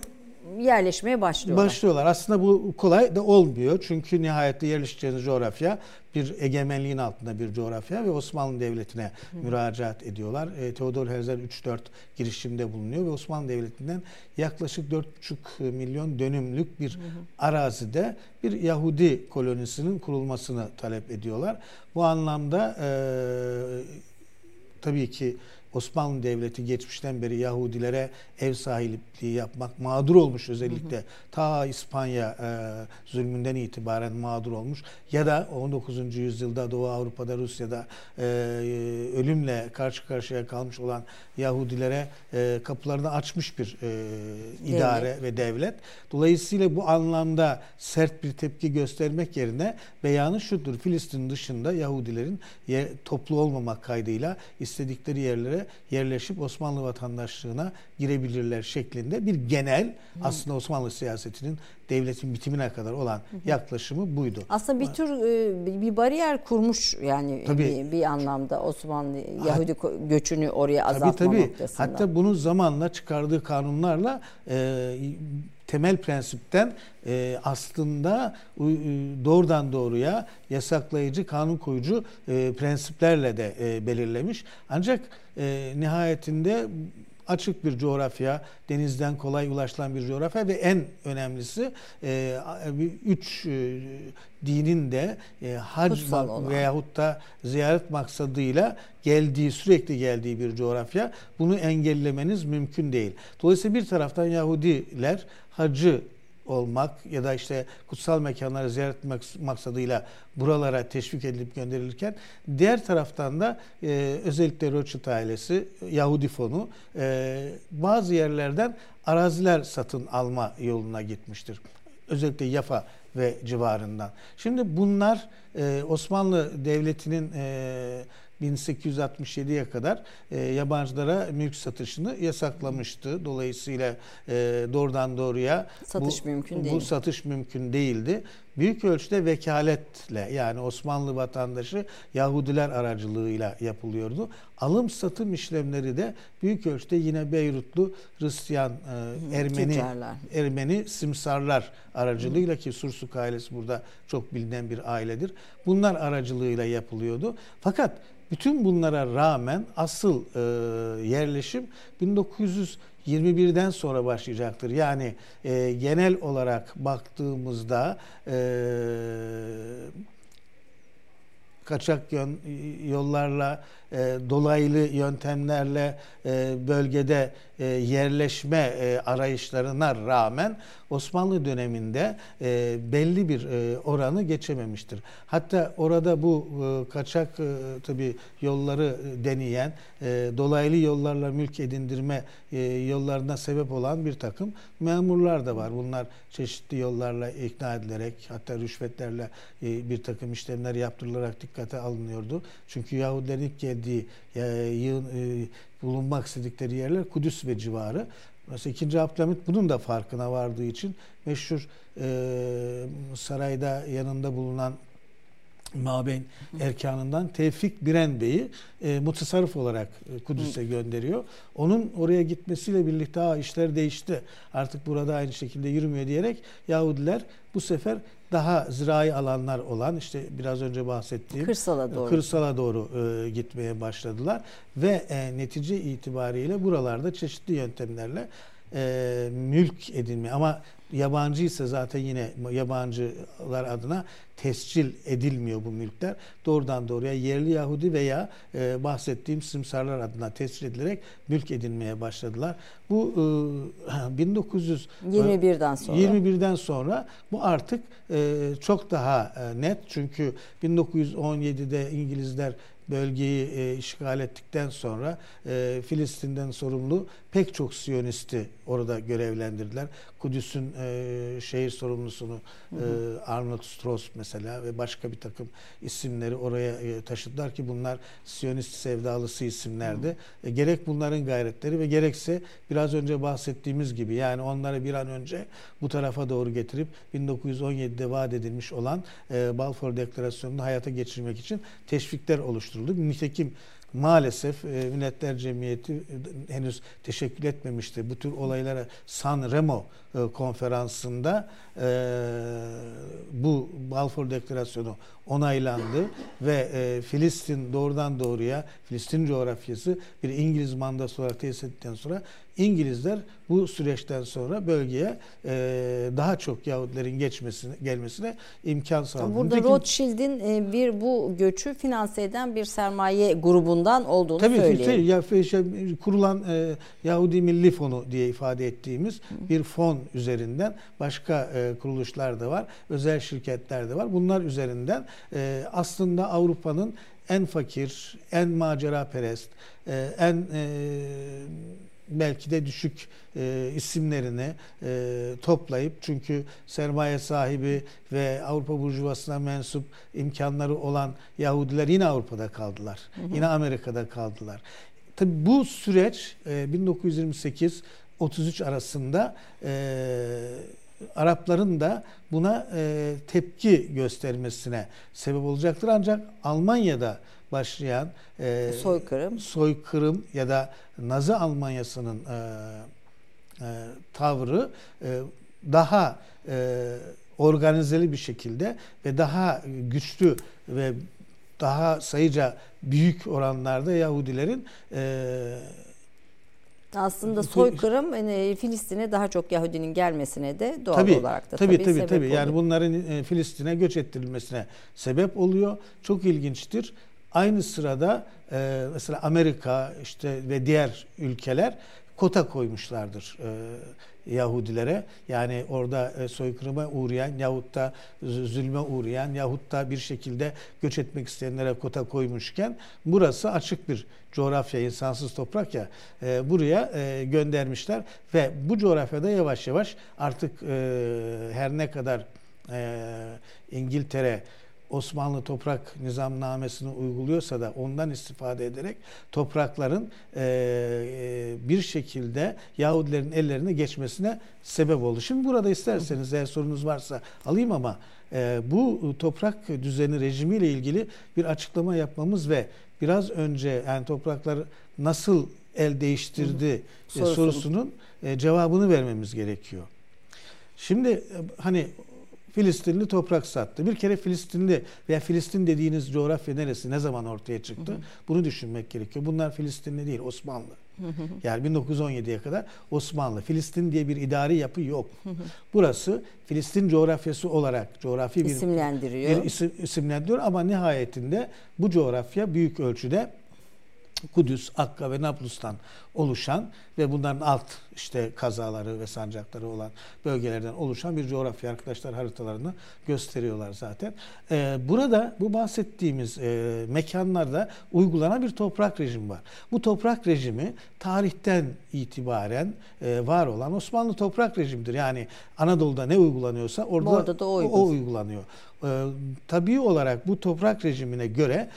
yerleşmeye başlıyorlar. Başlıyorlar. Aslında bu kolay da olmuyor. Çünkü nihayette yerleşeceğiniz coğrafya bir egemenliğin altında bir coğrafya ve Osmanlı Devleti'ne Hı. müracaat ediyorlar. E, Theodor Herzl 3-4 girişimde bulunuyor ve Osmanlı Devleti'nden yaklaşık 4,5 milyon dönümlük bir Hı. arazide bir Yahudi kolonisinin kurulmasını talep ediyorlar. Bu anlamda e, tabii ki Osmanlı Devleti geçmişten beri Yahudilere ev sahipliği yapmak mağdur olmuş özellikle hı hı. ta İspanya e, zulmünden itibaren mağdur olmuş ya da 19. yüzyılda Doğu Avrupa'da Rusya'da e, ölümle karşı karşıya kalmış olan Yahudilere e, kapılarını açmış bir e, idare devlet. ve devlet. Dolayısıyla bu anlamda sert bir tepki göstermek yerine beyanı şudur. Filistin dışında Yahudilerin toplu olmamak kaydıyla istedikleri yerlere yerleşip Osmanlı vatandaşlığına girebilirler şeklinde bir genel Hı. aslında Osmanlı siyasetinin devletin bitimine kadar olan yaklaşımı buydu. Aslında bir tür e, bir bariyer kurmuş yani tabii, bir, bir anlamda Osmanlı Yahudi göçünü oraya azaltma tabii, tabii. noktasında. Hatta bunu zamanla çıkardığı kanunlarla e, temel prensipten e, aslında e, doğrudan doğruya yasaklayıcı, kanun koyucu e, prensiplerle de e, belirlemiş. Ancak e, nihayetinde açık bir coğrafya, denizden kolay ulaşılan bir coğrafya ve en önemlisi e, üç e, dinin de e, hac veyahut da ziyaret maksadıyla geldiği, sürekli geldiği bir coğrafya. Bunu engellemeniz mümkün değil. Dolayısıyla bir taraftan Yahudiler hacı olmak ya da işte kutsal mekanları ziyaret etmek maksadıyla buralara teşvik edilip gönderilirken diğer taraftan da e, özellikle Rothschild ailesi Yahudi fonu e, bazı yerlerden araziler satın alma yoluna gitmiştir. Özellikle Yafa ve civarından. Şimdi bunlar e, Osmanlı Devleti'nin e, 1867'ye kadar e, yabancılara mülk satışını yasaklamıştı. Dolayısıyla e, doğrudan doğruya satış bu, mümkün bu satış mümkün değildi. Büyük ölçüde vekaletle yani Osmanlı vatandaşı Yahudiler aracılığıyla yapılıyordu. Alım satım işlemleri de büyük ölçüde yine Beyrutlu Hristiyan, e, Ermeni Tüccarlar. Ermeni simsarlar aracılığıyla ki Sursuk ailesi burada çok bilinen bir ailedir. Bunlar aracılığıyla yapılıyordu. Fakat bütün bunlara rağmen asıl e, yerleşim 1921'den sonra başlayacaktır. Yani e, genel olarak baktığımızda e, kaçak yollarla e, dolaylı yöntemlerle e, bölgede e, yerleşme e, arayışlarına rağmen Osmanlı döneminde e, belli bir e, oranı geçememiştir. Hatta orada bu e, kaçak e, tabi yolları deneyen, e, dolaylı yollarla mülk edindirme e, yollarına sebep olan bir takım memurlar da var. Bunlar çeşitli yollarla ikna edilerek hatta rüşvetlerle e, bir takım işlemler yaptırılarak dikkate alınıyordu. Çünkü Yahudilerin ilk geldiği e, yığın, e, bulunmak istedikleri yerler Kudüs ve civarı. Mesela 2. Abdülhamit bunun da farkına vardığı için meşhur e, sarayda yanında bulunan Mabeyn erkanından Tevfik Biren Bey'i e, mutasarrıf olarak e, Kudüs'e gönderiyor. Onun oraya gitmesiyle birlikte ha işler değişti. Artık burada aynı şekilde yürümüyor diyerek Yahudiler bu sefer daha zirai alanlar olan işte biraz önce bahsettiğim kırsala doğru, kırsala doğru e, gitmeye başladılar ve e, netice itibariyle buralarda çeşitli yöntemlerle e, mülk edinme ama yabancı ise zaten yine yabancılar adına tescil edilmiyor bu mülkler. Doğrudan doğruya yerli Yahudi veya e, bahsettiğim simsarlar adına tescil edilerek mülk edinmeye başladılar. Bu e, (clears throat) 1921'den sonra 21'den sonra bu artık e, çok daha e, net çünkü 1917'de İngilizler bölgeyi e, işgal ettikten sonra e, Filistin'den sorumlu pek çok Siyonisti orada görevlendirdiler. Kudüs'ün e, şehir sorumlusunu hı hı. E, Arnold Strauss mesela ve başka bir takım isimleri oraya e, taşıdılar ki bunlar Siyonist sevdalısı isimlerdi. E, gerek bunların gayretleri ve gerekse biraz önce bahsettiğimiz gibi yani onları bir an önce bu tarafa doğru getirip 1917'de vaat edilmiş olan e, Balfour Deklarasyonu'nu hayata geçirmek için teşvikler oluşturuldu. Nitekim maalesef e, Milletler Cemiyeti e, henüz teşekkür etmemişti. Bu tür olaylara San Remo e, konferansında e, bu Balfour Deklarasyonu onaylandı ve e, Filistin doğrudan doğruya Filistin coğrafyası bir İngiliz mandası olarak tesis ettikten sonra İngilizler bu süreçten sonra bölgeye e, daha çok Yahudilerin geçmesine gelmesine imkan sağladı. Burada Nitekim, Rothschild'in e, bir bu göçü finanse eden bir sermaye grubundan olduğunu tabii, söyleyelim. Tabii şey, kurulan e, Yahudi Milli Fonu diye ifade ettiğimiz bir fon üzerinden başka e, kuruluşlar da var. Özel şirketler de var. Bunlar üzerinden e, aslında Avrupa'nın en fakir, en macera perest, e, en e, belki de düşük e, isimlerini e, toplayıp çünkü sermaye sahibi ve Avrupa burjuvasına mensup imkanları olan Yahudiler yine Avrupa'da kaldılar. Hı hı. Yine Amerika'da kaldılar. Tabi bu süreç e, 1928 33 arasında e, Arapların da buna e, tepki göstermesine sebep olacaktır. Ancak Almanya'da başlayan e, soykırım soykırım ya da Nazi Almanyası'nın e, e, tavrı e, daha e, organizeli bir şekilde ve daha güçlü ve daha sayıca büyük oranlarda Yahudilerin e, Aslında soykırım yani Filistin'e daha çok Yahudinin gelmesine de doğal tabii, olarak da tabii, tabii, tabii, sebep tabii. oluyor. Yani bunların e, Filistin'e göç ettirilmesine sebep oluyor. Çok ilginçtir. Aynı sırada e, mesela Amerika işte ve diğer ülkeler kota koymuşlardır e, Yahudilere. Yani orada e, soykırıma uğrayan yahut da zulme uğrayan yahut da bir şekilde göç etmek isteyenlere kota koymuşken burası açık bir coğrafya, insansız toprak ya e, buraya e, göndermişler ve bu coğrafyada yavaş yavaş artık e, her ne kadar e, İngiltere Osmanlı toprak nizamnamesini uyguluyorsa da ondan istifade ederek toprakların e, bir şekilde Yahudilerin ellerine geçmesine sebep oldu. Şimdi burada isterseniz eğer sorunuz varsa alayım ama e, bu toprak düzeni rejimiyle ilgili bir açıklama yapmamız ve biraz önce yani topraklar nasıl el değiştirdi. E, sorusunun cevabını vermemiz gerekiyor. Şimdi hani Filistinli toprak sattı. Bir kere Filistinli veya Filistin dediğiniz coğrafya neresi, ne zaman ortaya çıktı? Hı hı. Bunu düşünmek gerekiyor. Bunlar Filistinli değil, Osmanlı. Hı hı. Yani 1917'ye kadar Osmanlı. Filistin diye bir idari yapı yok. Hı hı. Burası Filistin coğrafyası olarak coğrafi bir isimlendiriyor. Bir isim, isimlendiriyor ama nihayetinde bu coğrafya büyük ölçüde Kudüs, Akka ve Nablus'tan oluşan ve bunların alt işte kazaları ve sancakları olan bölgelerden oluşan bir coğrafya arkadaşlar haritalarını gösteriyorlar zaten. Ee, burada bu bahsettiğimiz e, mekanlarda uygulanan bir toprak rejimi var. Bu toprak rejimi tarihten itibaren e, var olan Osmanlı toprak rejimidir. Yani Anadolu'da ne uygulanıyorsa orada, orada da o, o uygulanıyor. Ee, tabii olarak bu toprak rejimine göre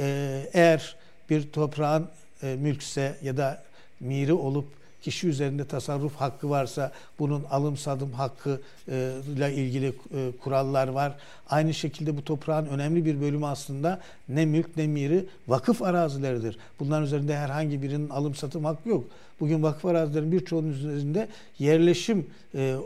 e, eğer bir toprağın e, mülkse ya da miri olup kişi üzerinde tasarruf hakkı varsa bunun alım sadım hakkı e, ile ilgili e, kurallar var. Aynı şekilde bu toprağın önemli bir bölümü aslında ne mülk ne miri vakıf arazileridir. Bunların üzerinde herhangi birinin alım satım hakkı yok. Bugün vakıf arazilerin birçoğunun üzerinde yerleşim e, e,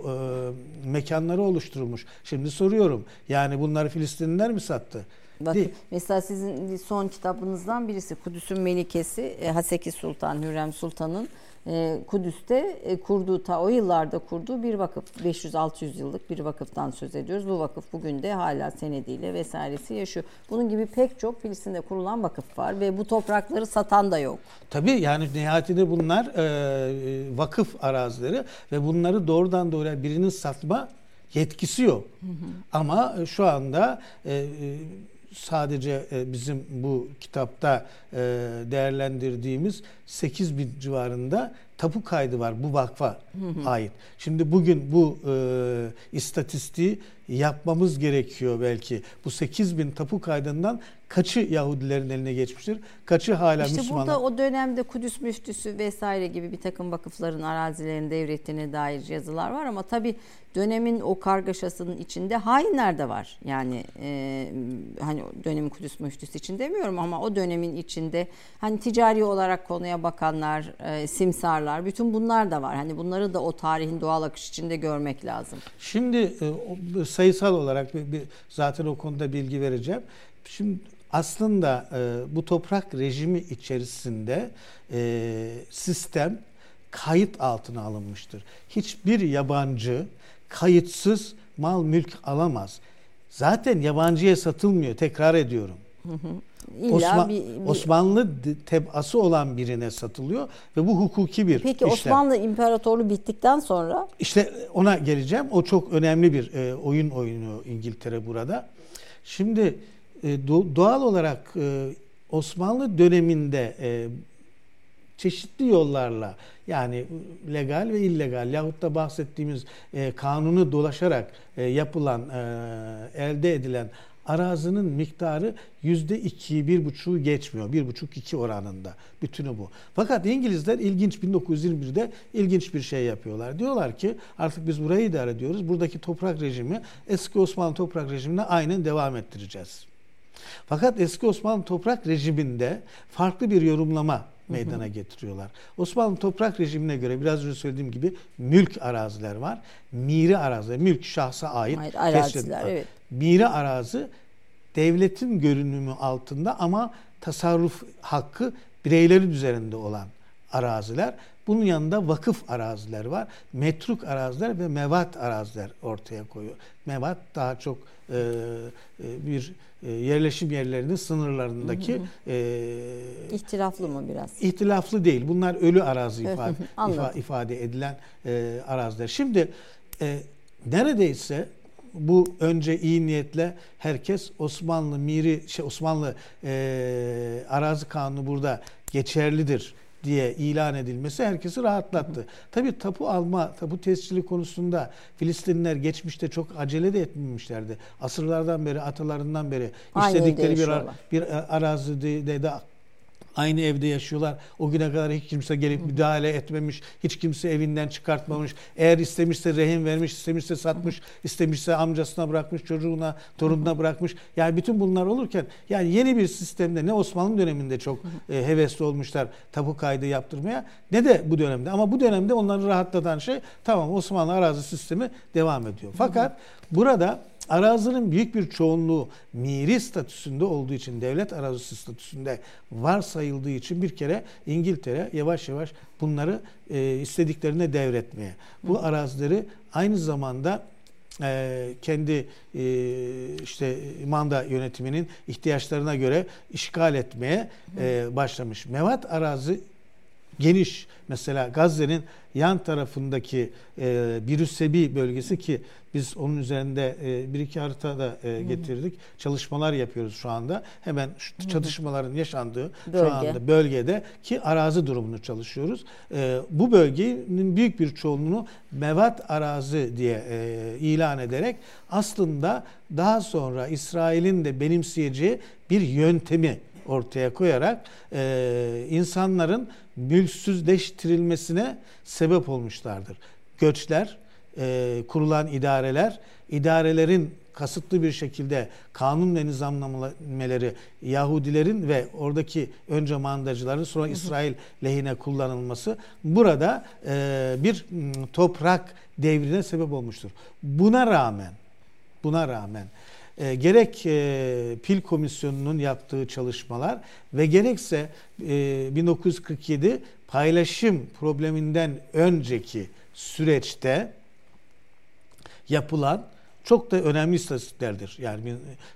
mekanları oluşturulmuş. Şimdi soruyorum yani bunları Filistinliler mi sattı? Bakın mesela sizin son kitabınızdan birisi Kudüs'ün Melikesi e, Haseki Sultan Hürrem Sultan'ın e, Kudüs'te e, kurduğu ta o yıllarda kurduğu bir vakıf 500-600 yıllık bir vakıftan söz ediyoruz. Bu vakıf bugün de hala senediyle vesairesi yaşıyor. Bunun gibi pek çok Filistin'de kurulan vakıf var ve bu toprakları satan da yok. Tabii yani nihayetinde bunlar e, vakıf arazileri ve bunları doğrudan doğruya birinin satma yetkisi yok. Hı hı. Ama şu anda e, sadece e, bizim bu kitapta e, değerlendirdiğimiz 8 bin civarında tapu kaydı var bu vakfa ait. Şimdi bugün bu e, istatistiği yapmamız gerekiyor belki. Bu 8 bin tapu kaydından kaçı Yahudilerin eline geçmiştir? Kaçı hala işte Müslümanlar? İşte burada o dönemde Kudüs müftüsü vesaire gibi bir takım vakıfların arazilerini devrettiğine dair yazılar var ama tabii dönemin o kargaşasının içinde hainler de var. Yani e, hani dönemin Kudüs müftüsü için demiyorum ama o dönemin içinde hani ticari olarak konuya bakanlar, e, simsarlar bütün bunlar da var. Hani bunları da o tarihin doğal akış içinde görmek lazım. Şimdi e, sayısal olarak bir, bir, zaten o konuda bilgi vereceğim. Şimdi aslında e, bu toprak rejimi içerisinde e, sistem kayıt altına alınmıştır. Hiçbir yabancı kayıtsız mal mülk alamaz. Zaten yabancıya satılmıyor tekrar ediyorum. Hı hı. Osman, bir, bir... Osmanlı tebası olan birine satılıyor ve bu hukuki bir Peki işlem. Osmanlı İmparatorluğu bittikten sonra? İşte ona geleceğim. O çok önemli bir e, oyun oynuyor İngiltere burada. Şimdi e, doğal olarak e, Osmanlı döneminde e, çeşitli yollarla yani legal ve illegal yahut da bahsettiğimiz kanunu dolaşarak yapılan elde edilen arazinin miktarı yüzde iki, bir buçuğu geçmiyor. Bir buçuk iki oranında. Bütünü bu. Fakat İngilizler ilginç 1921'de ilginç bir şey yapıyorlar. Diyorlar ki artık biz burayı idare ediyoruz. Buradaki toprak rejimi eski Osmanlı toprak rejimine aynen devam ettireceğiz. Fakat eski Osmanlı toprak rejiminde farklı bir yorumlama meydana getiriyorlar. Osmanlı toprak rejimine göre biraz önce söylediğim gibi mülk araziler var. Miri araziler, mülk şahsa ait. Hayır, araziler, evet. Miri arazi devletin görünümü altında ama tasarruf hakkı bireylerin üzerinde olan araziler Bunun yanında vakıf araziler var. Metruk araziler ve mevat araziler ortaya koyuyor. Mevat daha çok e, e, bir e, yerleşim yerlerinin sınırlarındaki hı hı. E, ihtilaflı mı biraz? İhtilaflı değil. Bunlar ölü arazi ifade, ifade, ifade edilen e, araziler. Şimdi e, neredeyse bu önce iyi niyetle herkes Osmanlı miri şey Osmanlı e, arazi kanunu burada geçerlidir diye ilan edilmesi herkesi rahatlattı. Tabii tapu alma, tapu tescili konusunda Filistinliler geçmişte çok acele de etmemişlerdi. Asırlardan beri, atalarından beri Aynı istedikleri bir, bir arazide de Aynı evde yaşıyorlar. O güne kadar hiç kimse gelip müdahale etmemiş. Hiç kimse evinden çıkartmamış. Eğer istemişse rehin vermiş, istemişse satmış, istemişse amcasına bırakmış, çocuğuna, torununa bırakmış. Yani bütün bunlar olurken yani yeni bir sistemde ne Osmanlı döneminde çok e, hevesli olmuşlar tapu kaydı yaptırmaya ne de bu dönemde. Ama bu dönemde onları rahatlatan şey tamam Osmanlı arazi sistemi devam ediyor. Fakat burada Arazinin büyük bir çoğunluğu miri statüsünde olduğu için, devlet arazisi statüsünde varsayıldığı için bir kere İngiltere yavaş yavaş bunları e, istediklerine devretmeye, bu arazileri aynı zamanda e, kendi e, işte manda yönetiminin ihtiyaçlarına göre işgal etmeye e, başlamış. Mevat arazi geniş. Mesela Gazze'nin yan tarafındaki e, Birüsebi bölgesi ki biz onun üzerinde e, bir iki harita da e, getirdik. Hı hı. Çalışmalar yapıyoruz şu anda. Hemen şu çatışmaların yaşandığı Bölge. şu anda bölgede ki arazi durumunu çalışıyoruz. E, bu bölgenin büyük bir çoğunluğunu mevat arazi diye e, ilan ederek aslında daha sonra İsrail'in de benimseyeceği bir yöntemi ortaya koyarak e, insanların mülksüzleştirilmesine sebep olmuşlardır. Göçler, e, kurulan idareler, idarelerin kasıtlı bir şekilde kanun ve nizamlamaları Yahudilerin ve oradaki önce mandacıların sonra İsrail lehine kullanılması burada e, bir toprak devrine sebep olmuştur. Buna rağmen buna rağmen e, gerek e, Pil Komisyonu'nun yaptığı çalışmalar ve gerekse e, 1947 paylaşım probleminden önceki süreçte yapılan çok da önemli istatistiklerdir. Yani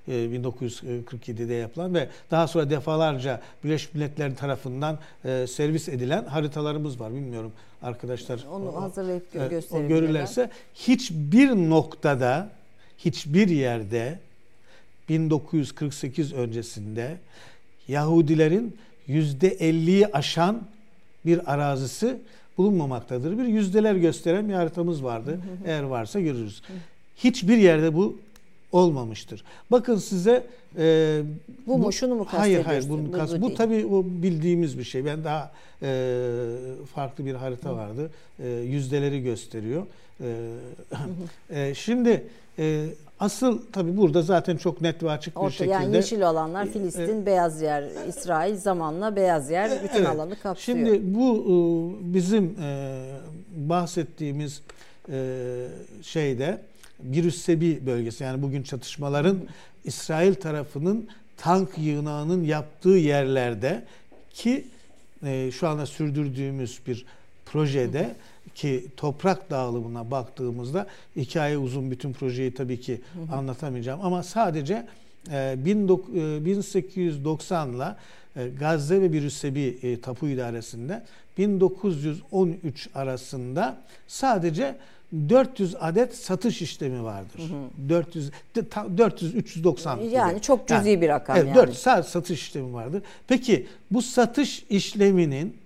1947'de e, yapılan ve daha sonra defalarca Birleşmiş Milletler tarafından e, servis edilen haritalarımız var. Bilmiyorum arkadaşlar. Onu hazırlayıp gö gösterebilirler. Görürlerse hiçbir noktada, hiçbir yerde 1948 öncesinde Yahudilerin %50'yi aşan bir arazisi bulunmamaktadır. Bir yüzdeler gösteren bir haritamız vardı. Eğer varsa görürüz. Hiçbir yerde bu olmamıştır. Bakın size e, bu mu şunu mu Hayır hayır bunu bu, kast, bu, bu tabii o bildiğimiz bir şey. Ben daha e, farklı bir harita vardı. E, yüzdeleri gösteriyor. E, (laughs) e, şimdi e, Asıl tabii burada zaten çok net ve açık Orta, bir şekilde. Yani yeşil olanlar e, Filistin, e, beyaz yer İsrail, zamanla beyaz yer bütün evet, alanı kapsıyor. Şimdi bu e, bizim e, bahsettiğimiz şeyde Birüssebi bölgesi yani bugün çatışmaların İsrail tarafının tank yığınağının yaptığı yerlerde ki şu anda sürdürdüğümüz bir projede ki toprak dağılımına baktığımızda hikaye uzun bütün projeyi tabii ki anlatamayacağım ama sadece 1890 ile Gazze ve Birüsebi e, Tapu İdaresi'nde 1913 arasında sadece 400 adet satış işlemi vardır. Hı hı. 400 400 390 yani gibi. çok cüzi yani, bir rakam evet, yani. 4 satış işlemi vardır. Peki bu satış işleminin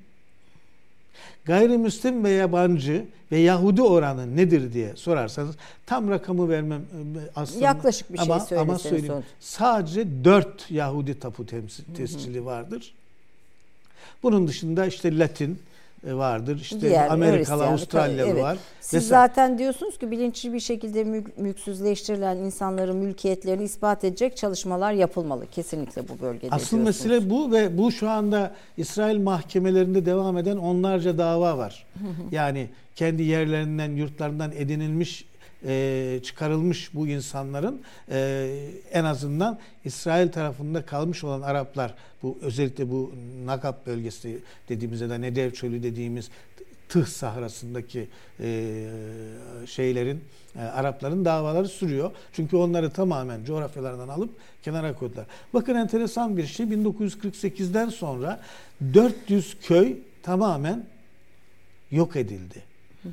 Gayrimüslim ve yabancı ve Yahudi oranı nedir diye sorarsanız tam rakamı vermem e, aslında. Yaklaşık bir ama, şey ama söyleyeyim. Son. Sadece dört Yahudi tapu tescili vardır. Bunun dışında işte Latin, vardır. İşte Diğer, Amerikalı, Avustralyalı evet. var. Siz Mesela, zaten diyorsunuz ki bilinçli bir şekilde mülk, mülksüzleştirilen insanların mülkiyetlerini ispat edecek çalışmalar yapılmalı. Kesinlikle bu bölgede Asıl mesele bu ve bu şu anda İsrail mahkemelerinde devam eden onlarca dava var. yani kendi yerlerinden, yurtlarından edinilmiş e, çıkarılmış bu insanların e, en azından İsrail tarafında kalmış olan Araplar bu özellikle bu Nakab bölgesi dediğimiz ya da Nedev çölü dediğimiz Tıh sahrasındaki e, şeylerin e, Arapların davaları sürüyor. Çünkü onları tamamen coğrafyalarından alıp kenara koydular. Bakın enteresan bir şey 1948'den sonra 400 köy tamamen yok edildi. Hı hı.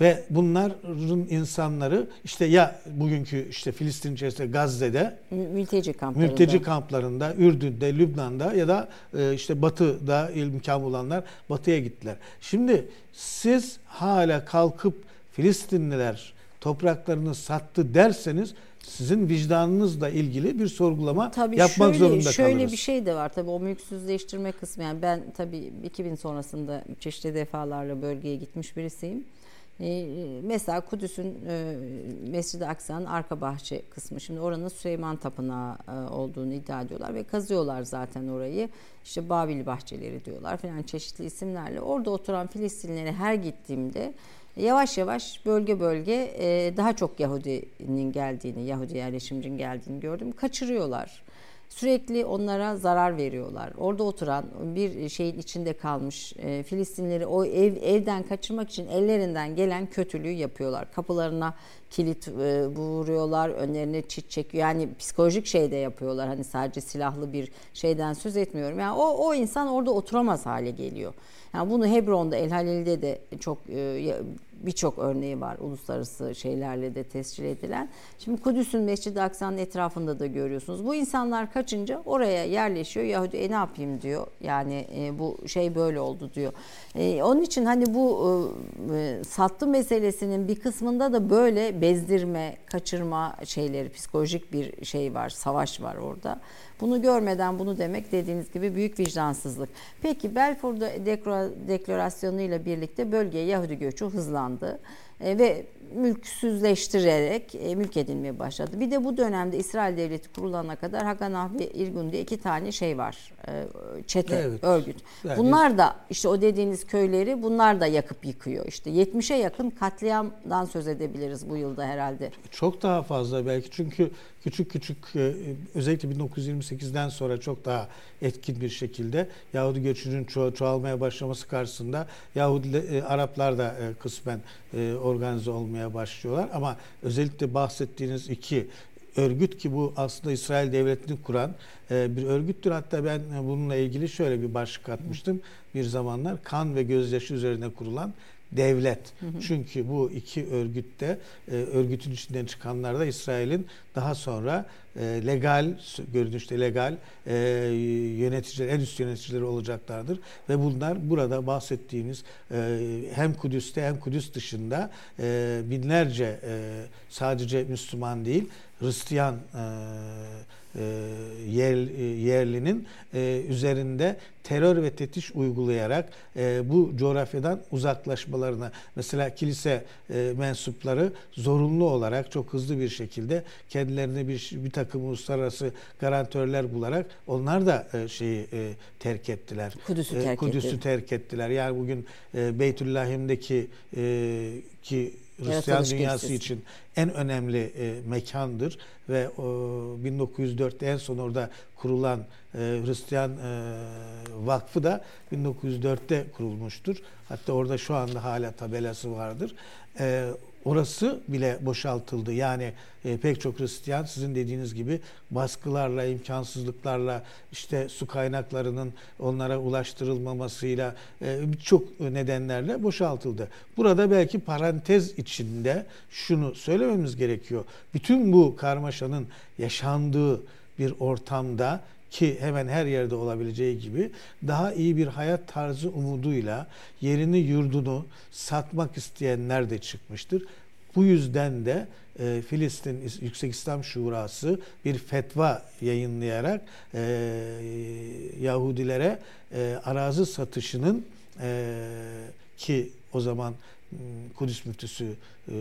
Ve bunların insanları işte ya bugünkü işte Filistin içerisinde Gazze'de mülteci kamplarında, mülteci kamplarında, Ürdün'de, Lübnan'da ya da e, işte Batı'da imkan bulanlar Batı'ya gittiler. Şimdi siz hala kalkıp Filistinliler topraklarını sattı derseniz sizin vicdanınızla ilgili bir sorgulama tabii yapmak şöyle, zorunda şöyle kalırız. bir şey de var tabii o mülksüzleştirme kısmı yani ben tabii 2000 sonrasında çeşitli defalarla bölgeye gitmiş birisiyim. Ee, mesela Kudüs'ün e, Mescid-i Aksa'nın arka bahçe kısmı. Şimdi oranın Süleyman Tapınağı e, olduğunu iddia ediyorlar ve kazıyorlar zaten orayı. İşte Babil bahçeleri diyorlar falan çeşitli isimlerle. Orada oturan Filistinlilere her gittiğimde yavaş yavaş bölge bölge e, daha çok Yahudinin geldiğini, Yahudi yerleşimcinin geldiğini gördüm. Kaçırıyorlar. Sürekli onlara zarar veriyorlar. Orada oturan bir şeyin içinde kalmış e, Filistinleri o ev evden kaçırmak için ellerinden gelen kötülüğü yapıyorlar. Kapılarına kilit e, vuruyorlar, önlerine çit çekiyor. Yani psikolojik şey de yapıyorlar. Hani sadece silahlı bir şeyden söz etmiyorum. Yani o o insan orada oturamaz hale geliyor. Yani bunu Hebron'da, El Halil'de de çok e, birçok örneği var uluslararası şeylerle de tescil edilen. Şimdi Kudüs'ün Mescid-i Aksa'nın etrafında da görüyorsunuz. Bu insanlar kaçınca oraya yerleşiyor. Yahudi e ne yapayım diyor. Yani e, bu şey böyle oldu diyor. E, onun için hani bu e, e sattı meselesinin bir kısmında da böyle bezdirme, kaçırma şeyleri, psikolojik bir şey var, savaş var orada. Bunu görmeden bunu demek dediğiniz gibi büyük vicdansızlık. Peki Belfort Deklarasyonu ile birlikte bölgeye Yahudi göçü hızlandı e, ve mülksüzleştirerek e, mülk edilmeye başladı. Bir de bu dönemde İsrail Devleti kurulana kadar Haganah ve İrgun diye iki tane şey var. E, çete, evet. örgüt. Yani bunlar da işte o dediğiniz köyleri bunlar da yakıp yıkıyor. İşte 70'e yakın katliamdan söz edebiliriz bu yılda herhalde. Çok daha fazla belki çünkü küçük küçük e, özellikle 1928'den sonra çok daha etkin bir şekilde Yahudi göçünün ço- çoğalmaya başlaması karşısında Yahudi e, Araplar da e, kısmen organize olmaya başlıyorlar ama özellikle bahsettiğiniz iki örgüt ki bu aslında İsrail devletini kuran bir örgüttür. Hatta ben bununla ilgili şöyle bir başlık atmıştım bir zamanlar kan ve gözyaşı üzerine kurulan devlet. Hı hı. Çünkü bu iki örgütte e, örgütün içinden çıkanlar da İsrail'in daha sonra e, legal görünüşte legal e, yöneticiler en üst yöneticileri olacaklardır ve bunlar burada bahsettiğimiz e, hem Kudüs'te hem Kudüs dışında e, binlerce e, sadece Müslüman değil Hristiyan e, yerlinin e, üzerinde terör ve tetiş uygulayarak bu coğrafyadan uzaklaşmalarına mesela kilise mensupları zorunlu olarak çok hızlı bir şekilde kendilerine bir bir takım uluslararası garantörler bularak onlar da şeyi terk ettiler. Kudüs'ü terk, Kudüs'ü terk ettiler. Yani bugün Beytüllahim'deki ki Hristiyan dünyası gezisi. için en önemli e, mekandır ve o, 1904'te en son orada kurulan e, Hristiyan e, Vakfı da 1904'te kurulmuştur. Hatta orada şu anda hala tabelası vardır. E, orası bile boşaltıldı. Yani e, pek çok Hristiyan sizin dediğiniz gibi baskılarla, imkansızlıklarla, işte su kaynaklarının onlara ulaştırılmamasıyla e, birçok nedenlerle boşaltıldı. Burada belki parantez içinde şunu söylememiz gerekiyor. Bütün bu karmaşanın yaşandığı bir ortamda ki hemen her yerde olabileceği gibi daha iyi bir hayat tarzı umuduyla yerini yurdunu satmak isteyenler de çıkmıştır. Bu yüzden de e, Filistin Yüksek İslam Şurası bir fetva yayınlayarak e, Yahudilere e, arazi satışının e, ki o zaman Kudüs müftüsü e,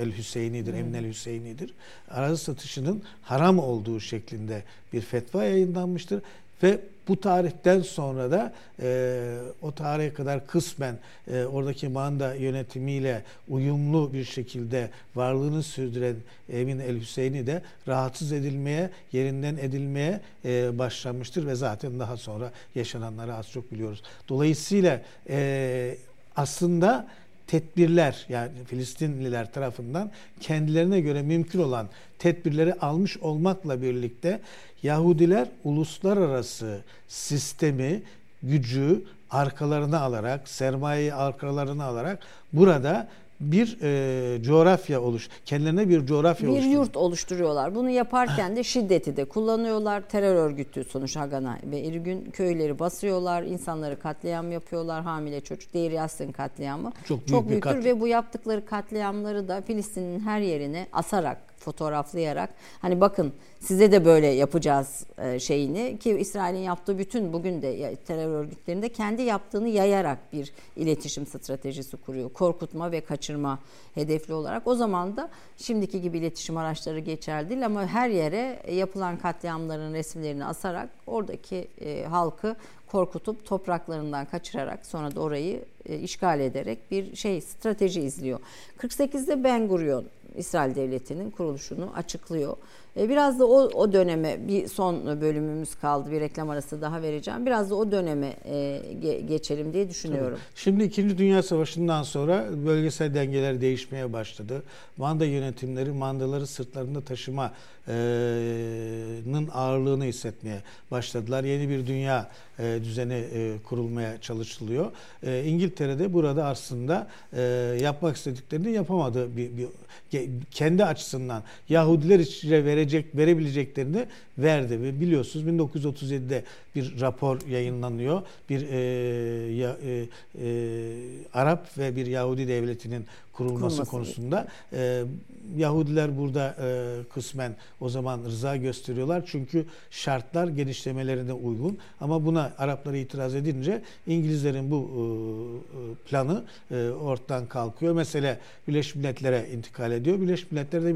El Hüseyin'idir, Emin El Hüseyin'idir. Arazi satışının haram olduğu şeklinde bir fetva yayınlanmıştır ve bu tarihten sonra da e, o tarihe kadar kısmen e, oradaki manda yönetimiyle uyumlu bir şekilde varlığını sürdüren Emin El Hüseyin'i de rahatsız edilmeye, yerinden edilmeye e, başlanmıştır ve zaten daha sonra yaşananları az çok biliyoruz. Dolayısıyla e, aslında tedbirler yani Filistinliler tarafından kendilerine göre mümkün olan tedbirleri almış olmakla birlikte Yahudiler uluslararası sistemi, gücü arkalarına alarak, sermayeyi arkalarına alarak burada bir e, coğrafya oluş, kendilerine bir coğrafya bir yurt oluşturuyorlar. Bunu yaparken de şiddeti de kullanıyorlar. Terör örgütü sonuç Hagana ve İrgün köyleri basıyorlar, insanları katliam yapıyorlar, hamile çocuk, Deir Yassin katliamı Çok büyük çok bir büyüktür kat- ve bu yaptıkları katliamları da Filistin'in her yerine asarak fotoğraflayarak hani bakın size de böyle yapacağız e, şeyini ki İsrail'in yaptığı bütün bugün de terör örgütlerinde kendi yaptığını yayarak bir iletişim stratejisi kuruyor. Korkutma ve kaçırma hedefli olarak. O zaman da şimdiki gibi iletişim araçları geçerli değil ama her yere yapılan katliamların resimlerini asarak oradaki e, halkı korkutup topraklarından kaçırarak sonra da orayı e, işgal ederek bir şey strateji izliyor. 48'de Ben Gurion İsrail Devleti'nin kuruluşunu açıklıyor. E, Biraz da o, o döneme bir son bölümümüz kaldı. Bir reklam arası daha vereceğim. Biraz da o döneme e, ge- geçelim diye düşünüyorum. Şimdi 2. Dünya Savaşı'ndan sonra bölgesel dengeler değişmeye başladı. Manda yönetimleri mandaları sırtlarında taşımanın ağırlığını hissetmeye başladılar. Yeni bir dünya düzeni kurulmaya çalışılıyor. İngiltere'de burada aslında yapmak istediklerini yapamadığı bir, bir kendi açısından Yahudiler için verecek verebileceklerini verdi ve biliyorsunuz 1937'de bir rapor yayınlanıyor. Bir e, ya, e, e, Arap ve bir Yahudi devletinin kurulması, Kurulması. konusunda e, Yahudiler burada e, kısmen o zaman rıza gösteriyorlar çünkü şartlar genişlemelerine uygun ama buna Araplar itiraz edince İngilizlerin bu e, e, planı e, ortadan kalkıyor. Mesela Birleşmiş Milletler'e intikal ediyor. Birleşmiş Milletler de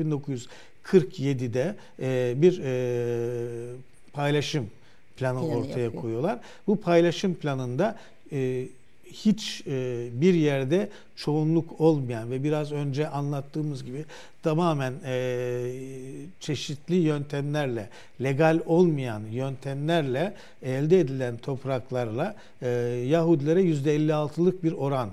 1947'de e, bir e, paylaşım planı Planı ortaya yapıyor. koyuyorlar. Bu paylaşım planında e, hiç e, bir yerde çoğunluk olmayan ve biraz önce anlattığımız gibi tamamen e, çeşitli yöntemlerle, legal olmayan yöntemlerle elde edilen topraklarla e, Yahudilere %56'lık bir oran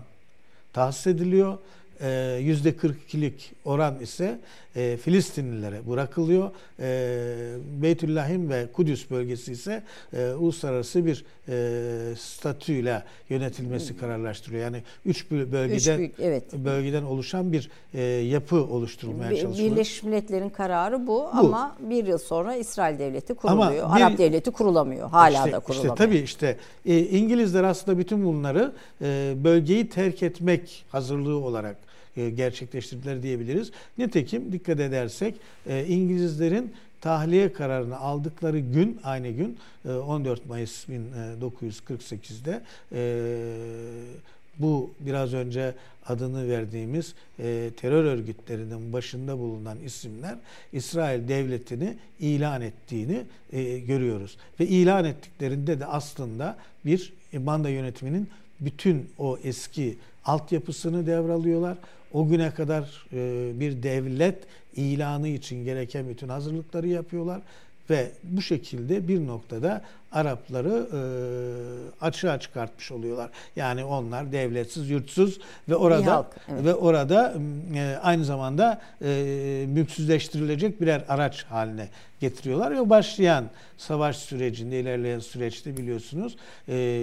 tahsis ediliyor. E, %42'lik oran ise e, Filistinlilere bırakılıyor. E, Beytüllahim ve Kudüs bölgesi ise e, uluslararası bir e, statüyle yönetilmesi kararlaştırıyor. Yani üç bö- Üç bölgeden büyük, evet. bölgeden oluşan bir e, yapı oluşturulmaya çalışılıyor. Birleşmiş Milletler'in kararı bu, ama bir yıl sonra İsrail Devleti kuruluyor. bir- Arap Devleti kurulamıyor. Hala İşte- da kurulamıyor. İşte tabii işte e, İngilizler aslında bütün bunları e, bölgeyi terk etmek hazırlığı olarak e, gerçekleştirdiler diyebiliriz. Nitekim dikkat edersek e, İngilizlerin tahliye kararını aldıkları gün aynı gün e, 14 Mayıs 1948'de e, bu biraz önce adını verdiğimiz e, terör örgütlerinin başında bulunan isimler İsrail devletini ilan ettiğini e, görüyoruz. Ve ilan ettiklerinde de aslında bir banda yönetiminin bütün o eski altyapısını devralıyorlar. O güne kadar e, bir devlet ilanı için gereken bütün hazırlıkları yapıyorlar ve bu şekilde bir noktada Arapları e, açığa çıkartmış oluyorlar. Yani onlar devletsiz, yurtsuz ve orada halk, evet. ve orada e, aynı zamanda e, mülksüzleştirilecek birer araç haline getiriyorlar ve başlayan savaş sürecinde ilerleyen süreçte biliyorsunuz e,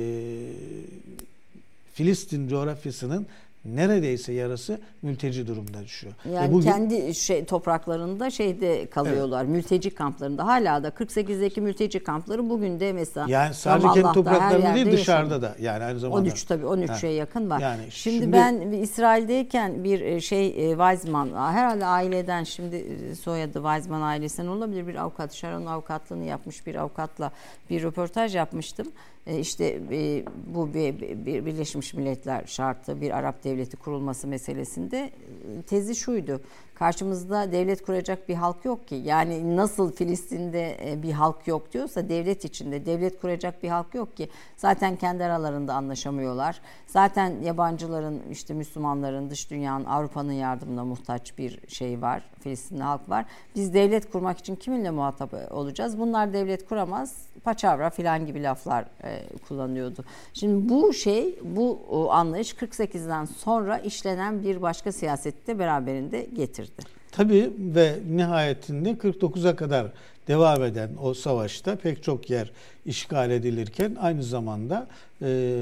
Filistin coğrafyasının neredeyse yarısı mülteci durumda düşüyor. Yani bugün- kendi şey topraklarında şeyde kalıyorlar. Mülteci kamplarında. Hala da 48'deki mülteci kampları bugün de mesela yani sadece kendi topraklarında değil dışarıda yaşanıyor. da yani aynı zamanda. 13 tabii 13'e Ha. yakın var. Yani şimdi, şimdi- ben İsrail'deyken bir e, şey e, Weizmann herhalde aileden şimdi e, soyadı Weizmann ailesinden olabilir bir avukat Sharon avukatlığını yapmış bir avukatla bir röportaj yapmıştım. E, İşte e, bu bir, bir Birleşmiş Milletler şartı bir Arap devleti kurulması meselesinde e, tezi şuydu. Karşımızda devlet kuracak bir halk yok ki. Yani nasıl Filistin'de e, bir halk yok diyorsa devlet içinde devlet kuracak bir halk yok ki. Zaten kendi aralarında anlaşamıyorlar. Zaten yabancıların işte Müslümanların dış dünyanın Avrupa'nın yardımına muhtaç bir şey var. Filistinli halk var. Biz devlet kurmak için kiminle muhatap olacağız? Bunlar devlet kuramaz. Paçavra filan gibi laflar e, kullanıyordu. Şimdi bu şey, bu anlayış 48'den sonra işlenen bir başka siyaseti de beraberinde getirdi. Tabii ve nihayetinde 49'a kadar devam eden o savaşta pek çok yer işgal edilirken aynı zamanda e,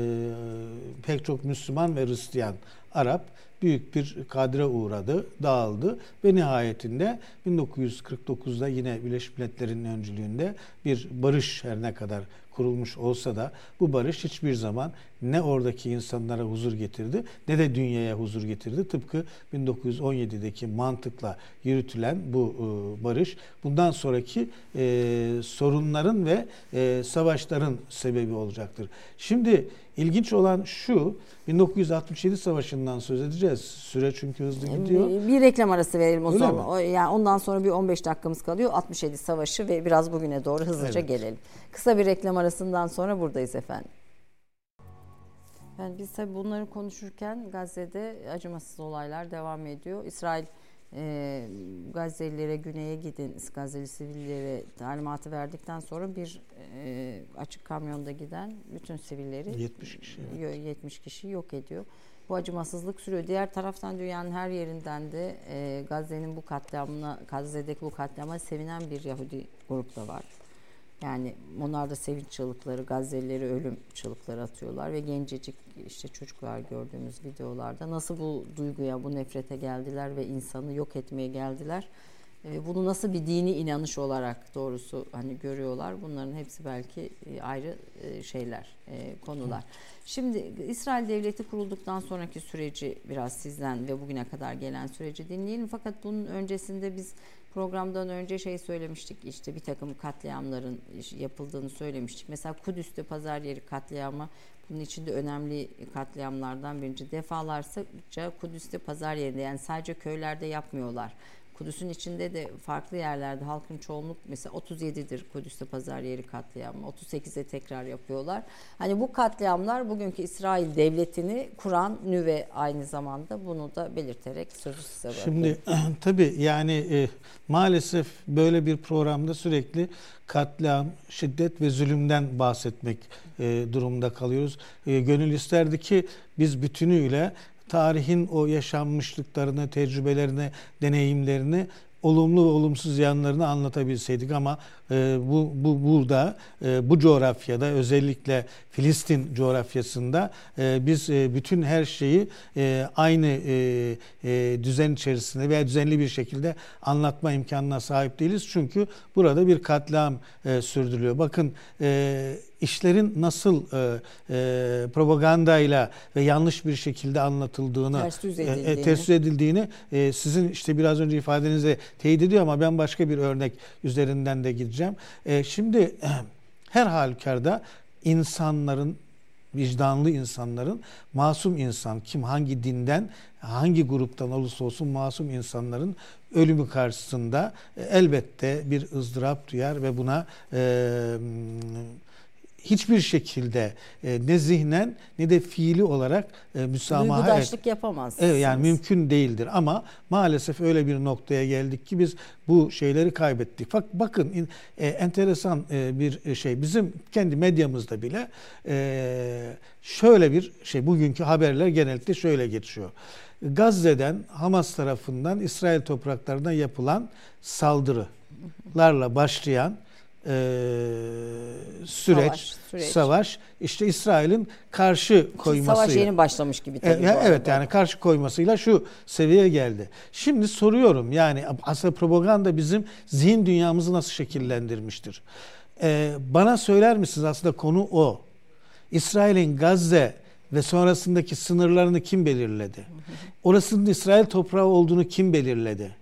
pek çok Müslüman ve Hristiyan Arap büyük bir kadre uğradı, dağıldı ve nihayetinde 1949'da yine Birleşmiş Milletler'in öncülüğünde bir barış her ne kadar kurulmuş olsa da bu barış hiçbir zaman ne oradaki insanlara huzur getirdi ne de dünyaya huzur getirdi. Tıpkı 1917'deki mantıkla yürütülen bu e, barış bundan sonraki e, sorunların ve e, savaşların sebebi olacaktır. Şimdi ilginç olan şu 1967 savaşından söz edeceğiz. Süre çünkü hızlı gidiyor. Bir, bir reklam arası verelim o Öyle zaman. Mi? Yani ondan sonra bir 15 dakikamız kalıyor. 67 savaşı ve biraz bugüne doğru hızlıca evet. gelelim. Kısa bir reklam arasından sonra buradayız efendim. Yani biz tabii bunları konuşurken Gazze'de acımasız olaylar devam ediyor. İsrail e, Gazze'lilere güneye gidin, Gazze'li sivillere talimatı verdikten sonra bir e, açık kamyonda giden bütün sivilleri 70 kişi, evet. 70 kişi yok ediyor. Bu acımasızlık sürüyor. Diğer taraftan dünyanın her yerinden de e, Gazze'nin bu katliamına, Gazze'deki bu katliama sevinen bir Yahudi grup da var. Yani onlar da sevinç çığlıkları, Gazze'lileri ölüm çığlıkları atıyorlar ve gencecik işte çocuklar gördüğümüz videolarda nasıl bu duyguya, bu nefrete geldiler ve insanı yok etmeye geldiler. E, bunu nasıl bir dini inanış olarak doğrusu hani görüyorlar. Bunların hepsi belki e, ayrı e, şeyler, konular. Şimdi İsrail devleti kurulduktan sonraki süreci biraz sizden ve bugüne kadar gelen süreci dinleyelim. Fakat bunun öncesinde biz Programdan önce şey söylemiştik işte bir takım katliamların yapıldığını söylemiştik. Mesela Kudüs'te pazar yeri katliamı bunun içinde önemli katliamlardan birinci. Defalarca Kudüs'te pazar yerinde yani sadece köylerde yapmıyorlar. Kudüs'ün içinde de farklı yerlerde halkın çoğunluk mesela 37'dir Kudüs'te pazar yeri katliamı. 38'e tekrar yapıyorlar. Hani bu katliamlar bugünkü İsrail devletini kuran nüve aynı zamanda bunu da belirterek sözü size bırakıyorum. Şimdi (clears throat) tabii yani e, maalesef böyle bir programda sürekli katliam, şiddet ve zulümden bahsetmek e, durumunda kalıyoruz. E, gönül isterdi ki biz bütünüyle tarihin o yaşanmışlıklarını, tecrübelerini, deneyimlerini olumlu ve olumsuz yanlarını anlatabilseydik. Ama bu, bu burada e, bu coğrafyada özellikle Filistin coğrafyasında e, biz e, bütün her şeyi aynı düzen içerisinde veya düzenli bir şekilde anlatma imkanına sahip değiliz. Çünkü burada bir katliam sürdürülüyor. Bakın işlerin nasıl e, e, propagandayla ve yanlış bir şekilde anlatıldığını, ters yüz edildiğini, e, ters edildiğini e, sizin işte biraz önce ifadenizle teyit ediyor ama ben başka bir örnek üzerinden de gideceğim. E, şimdi (clears throat) her halükarda insanların vicdanlı insanların masum insan kim hangi dinden hangi gruptan olursa olsun masum insanların ölümü karşısında e, elbette bir ızdırap duyar ve buna e, hiçbir şekilde e, ne zihnen ne de fiili olarak e, müsamaha Duygudaşlık yapamazsınız. Evet yani mümkün değildir ama maalesef öyle bir noktaya geldik ki biz bu şeyleri kaybettik. Fakat bakın e, enteresan e, bir şey bizim kendi medyamızda bile e, şöyle bir şey bugünkü haberler genellikle şöyle geçiyor. Gazze'den Hamas tarafından İsrail topraklarına yapılan saldırılarla başlayan e, süreç, savaş, süreç, savaş işte İsrail'in karşı koymasıyla. Savaş yeni başlamış gibi tabii. E, evet yani karşı koymasıyla şu seviyeye geldi. Şimdi soruyorum yani aslında propaganda bizim zihin dünyamızı nasıl şekillendirmiştir? E, bana söyler misiniz aslında konu o. İsrail'in Gazze ve sonrasındaki sınırlarını kim belirledi? Orasının İsrail toprağı olduğunu kim belirledi?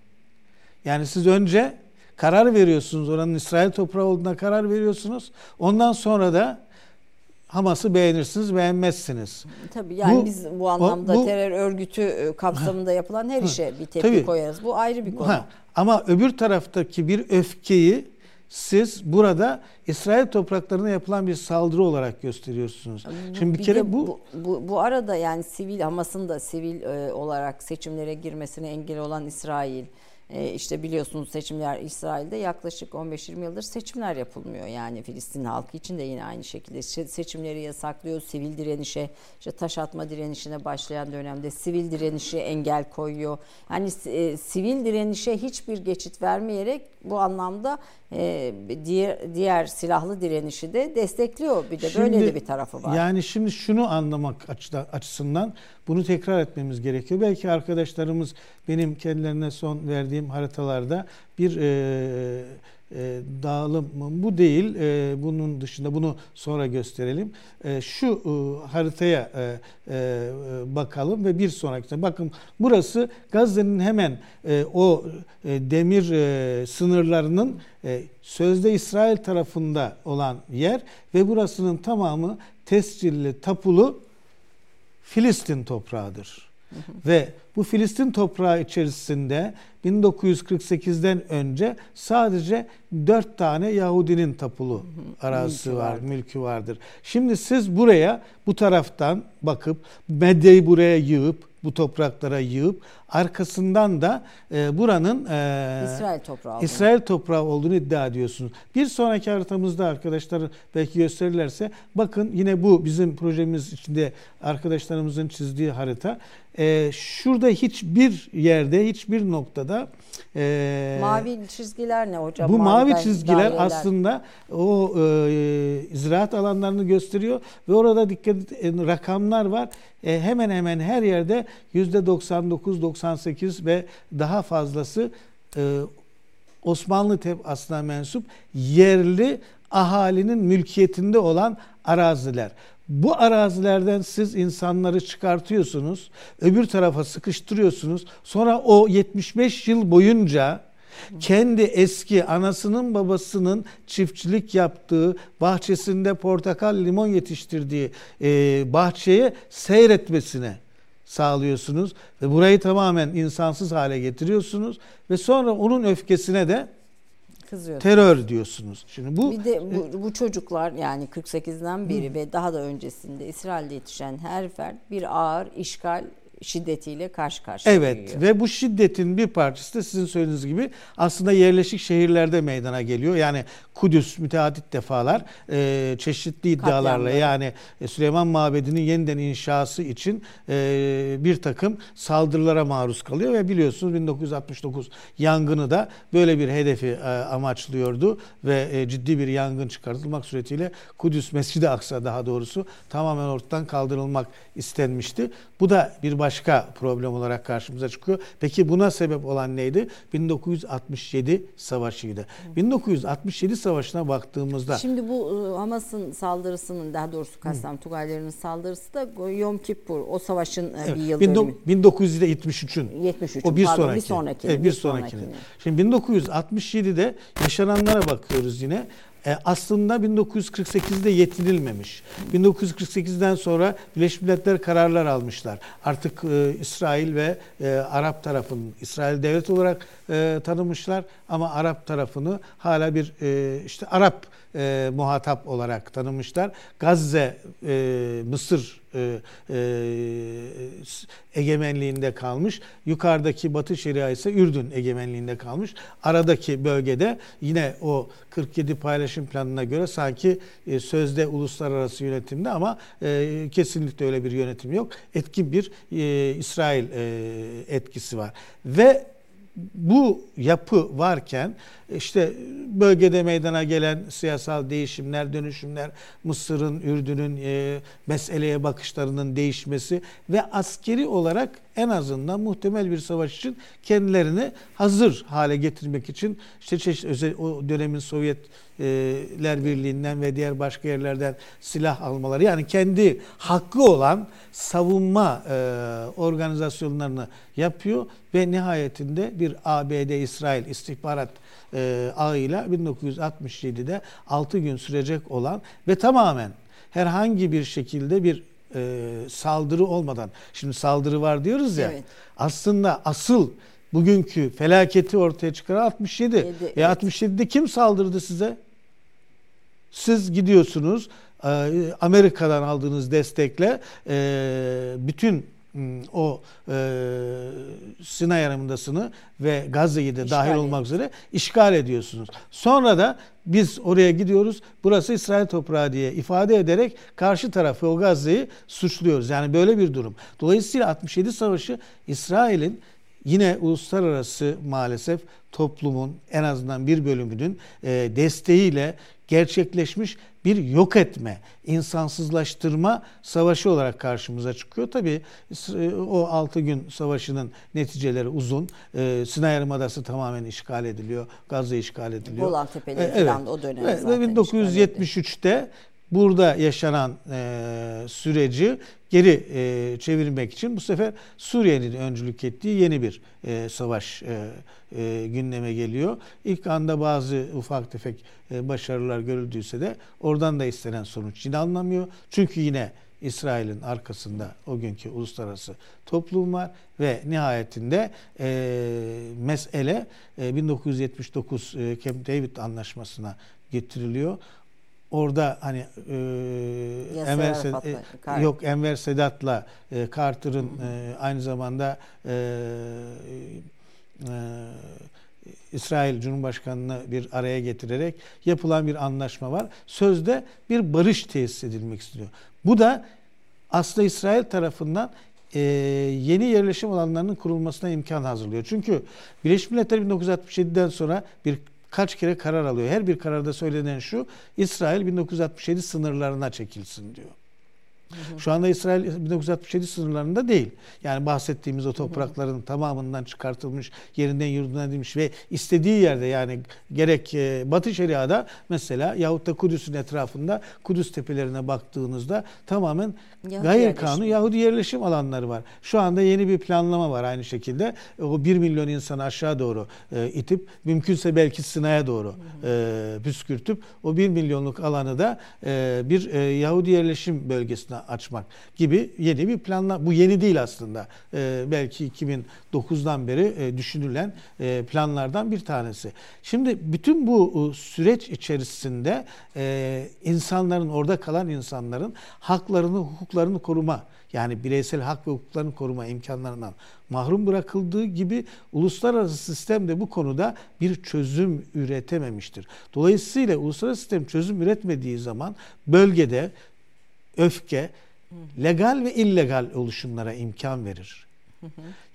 Yani siz önce karar veriyorsunuz. Oranın İsrail toprağı olduğuna karar veriyorsunuz. Ondan sonra da Hamas'ı beğenirsiniz, beğenmezsiniz. Tabii yani bu, biz bu anlamda bu, terör örgütü e, kapsamında yapılan her işe bir tepki tabii, koyarız. Bu ayrı bir konu. Ha, ama öbür taraftaki bir öfkeyi siz burada İsrail topraklarına yapılan bir saldırı olarak gösteriyorsunuz. Şimdi bir, bir kere bu, bu bu bu arada yani sivil Hamas'ın da sivil e, olarak seçimlere girmesine engel olan İsrail e, işte biliyorsunuz seçimler İsrail'de yaklaşık 15-20 yıldır seçimler yapılmıyor. Yani Filistin halkı için de yine aynı şekilde seçimleri yasaklıyor. Sivil direnişe, işte taş atma direnişine başlayan dönemde sivil direnişe engel koyuyor. Yani e, sivil direnişe hiçbir geçit vermeyerek bu anlamda e, diğer diğer silahlı direnişi de destekliyor. Bir de şimdi, böyle de bir tarafı var. Yani şimdi şunu anlamak açısından bunu tekrar etmemiz gerekiyor. Belki arkadaşlarımız benim kendilerine son verdiğim haritalarda bir e, e, dağılım bu değil. E, bunun dışında bunu sonra gösterelim. E, şu e, haritaya bakalım ve bir sonraki. Bakın burası Gazze'nin hemen o demir sınırlarının sözde İsrail tarafında olan yer ve burasının tamamı tescilli, tapulu Filistin toprağıdır. Ve bu Filistin toprağı içerisinde 1948'den önce sadece dört tane Yahudinin tapulu arazisi mülkü var, vardır. mülkü vardır. Şimdi siz buraya bu taraftan bakıp medyayı buraya yığıp bu topraklara yığıp arkasından da e, buranın e, İsrail toprağı İsrail toprağı olduğunu iddia ediyorsunuz. Bir sonraki haritamızda arkadaşlar belki gösterirlerse bakın yine bu bizim projemiz içinde arkadaşlarımızın çizdiği harita. E, şurada hiçbir yerde hiçbir noktada e, mavi çizgiler ne hocam? Bu mavi çizgiler daireler. aslında o e, ziraat alanlarını gösteriyor ve orada dikkat e, rakamlar var. E, hemen hemen her yerde yüzde 99, 98 ve daha fazlası e, Osmanlı aslına mensup yerli ahalinin mülkiyetinde olan araziler. Bu arazilerden siz insanları çıkartıyorsunuz, öbür tarafa sıkıştırıyorsunuz. Sonra o 75 yıl boyunca kendi eski anasının babasının çiftçilik yaptığı, bahçesinde portakal, limon yetiştirdiği e, bahçeye seyretmesine sağlıyorsunuz ve burayı tamamen insansız hale getiriyorsunuz ve sonra onun öfkesine de Kızıyorsunuz. terör diyorsunuz. Şimdi bu bir de bu, bu çocuklar yani 48'den beri hı. ve daha da öncesinde İsrail'de yetişen her fert bir ağır işgal şiddetiyle karşı karşıya Evet geliyor. ve bu şiddetin bir parçası da sizin söylediğiniz gibi aslında yerleşik şehirlerde meydana geliyor. Yani Kudüs müteadit defalar e, çeşitli iddialarla Katliamda. yani e, Süleyman Mabedi'nin yeniden inşası için e, bir takım saldırılara maruz kalıyor ve biliyorsunuz 1969 yangını da böyle bir hedefi e, amaçlıyordu ve e, ciddi bir yangın çıkartılmak suretiyle Kudüs Mescid-i Aksa daha doğrusu tamamen ortadan kaldırılmak istenmişti. Bu da bir başka problem olarak karşımıza çıkıyor. Peki buna sebep olan neydi? 1967 savaşıydı. 1967 savaşına baktığımızda Şimdi bu ıı, Hamas'ın saldırısının daha doğrusu Kassam Tugaylarının saldırısı da Yom Kippur o savaşın ıı, evet, bir yıl dönümü. 1973'ün. 73. O bir pardon, sonraki. Bir sonrakini. Evet, bir, bir sonrakini. Şimdi 1967'de yaşananlara bakıyoruz yine e, aslında 1948'de yetinilmemiş. 1948'den sonra Birleşmiş Milletler kararlar almışlar. Artık e, İsrail ve e, Arap tarafının İsrail devlet olarak e, tanımışlar ama Arap tarafını hala bir e, işte Arap e, muhatap olarak tanımışlar. Gazze, e, Mısır e, e, egemenliğinde kalmış. Yukarıdaki Batı Şeria ise Ürdün egemenliğinde kalmış. Aradaki bölgede yine o 47 paylaşım planına göre sanki e, sözde uluslararası yönetimde ama e, kesinlikle öyle bir yönetim yok. Etkin bir e, İsrail e, etkisi var. Ve bu yapı varken işte bölgede meydana gelen siyasal değişimler, dönüşümler, Mısır'ın, Ürdün'ün e, meseleye bakışlarının değişmesi ve askeri olarak en azından muhtemel bir savaş için kendilerini hazır hale getirmek için işte çeşitli özel o dönemin Sovyetler Birliği'nden ve diğer başka yerlerden silah almaları yani kendi hakkı olan savunma e, organizasyonlarını yapıyor ve nihayetinde bir ABD-İsrail istihbarat e, ağıyla 1967'de 6 gün sürecek olan ve tamamen herhangi bir şekilde bir e, saldırı olmadan şimdi saldırı var diyoruz ya evet. aslında asıl bugünkü felaketi ortaya çıkaran 67. 7, e, evet. 67'de kim saldırdı size? Siz gidiyorsunuz e, Amerika'dan aldığınız destekle e, bütün o e, Sinay Yarımadası'nı ve Gazze'yi de İşgal dahil olmak üzere işgal ediyorsunuz. Sonra da biz oraya gidiyoruz. Burası İsrail toprağı diye ifade ederek karşı tarafı o Gazze'yi suçluyoruz. Yani böyle bir durum. Dolayısıyla 67 Savaşı İsrail'in yine uluslararası maalesef toplumun en azından bir bölümünün e, desteğiyle gerçekleşmiş bir yok etme, insansızlaştırma savaşı olarak karşımıza çıkıyor. Tabi e, o 6 gün savaşının neticeleri uzun. E, Sinay Yarımadası tamamen işgal ediliyor. Gazze işgal ediliyor. Golan Tepeleri e, falan evet. da o dönem ve, zaten Ve 1973'te burada yaşanan e, süreci geri e, çevirmek için bu sefer Suriye'nin öncülük ettiği yeni bir e, savaş e, e, gündeme geliyor. İlk anda bazı ufak tefek e, başarılar görüldüyse de oradan da istenen sonuç yine alınamıyor. Çünkü yine İsrail'in arkasında o günkü uluslararası toplum var ve nihayetinde e, mesele e, 1979 e, Camp David anlaşmasına getiriliyor. Orada hani e, Enver Sedat, e, yok Enver Sedat'la e, Carter'ın e, aynı zamanda e, e, İsrail Cumhurbaşkanı'nı bir araya getirerek yapılan bir anlaşma var. Sözde bir barış tesis edilmek istiyor. Bu da aslında İsrail tarafından e, yeni yerleşim alanlarının kurulmasına imkan hazırlıyor. Çünkü Birleşmiş Milletler 1967'den sonra bir kaç kere karar alıyor. Her bir kararda söylenen şu, İsrail 1967 sınırlarına çekilsin diyor. Şu anda İsrail 1967 sınırlarında değil. Yani bahsettiğimiz o toprakların tamamından çıkartılmış, yerinden yurdundan edilmiş ve istediği yerde yani gerek e, Batı Şeria'da mesela yahut da Kudüs'ün etrafında Kudüs tepelerine baktığınızda tamamen Yahudi gayri kanun Yahudi yerleşim alanları var. Şu anda yeni bir planlama var aynı şekilde. O 1 milyon insanı aşağı doğru e, itip mümkünse belki Sinay'a doğru e, püskürtüp o 1 milyonluk alanı da e, bir e, Yahudi yerleşim bölgesine açmak gibi yeni bir planla bu yeni değil aslında. E, belki 2009'dan beri e, düşünülen e, planlardan bir tanesi. Şimdi bütün bu e, süreç içerisinde e, insanların orada kalan insanların haklarını, hukuklarını koruma yani bireysel hak ve hukuklarını koruma imkanlarından mahrum bırakıldığı gibi uluslararası sistem de bu konuda bir çözüm üretememiştir. Dolayısıyla uluslararası sistem çözüm üretmediği zaman bölgede öfke legal ve illegal oluşumlara imkan verir.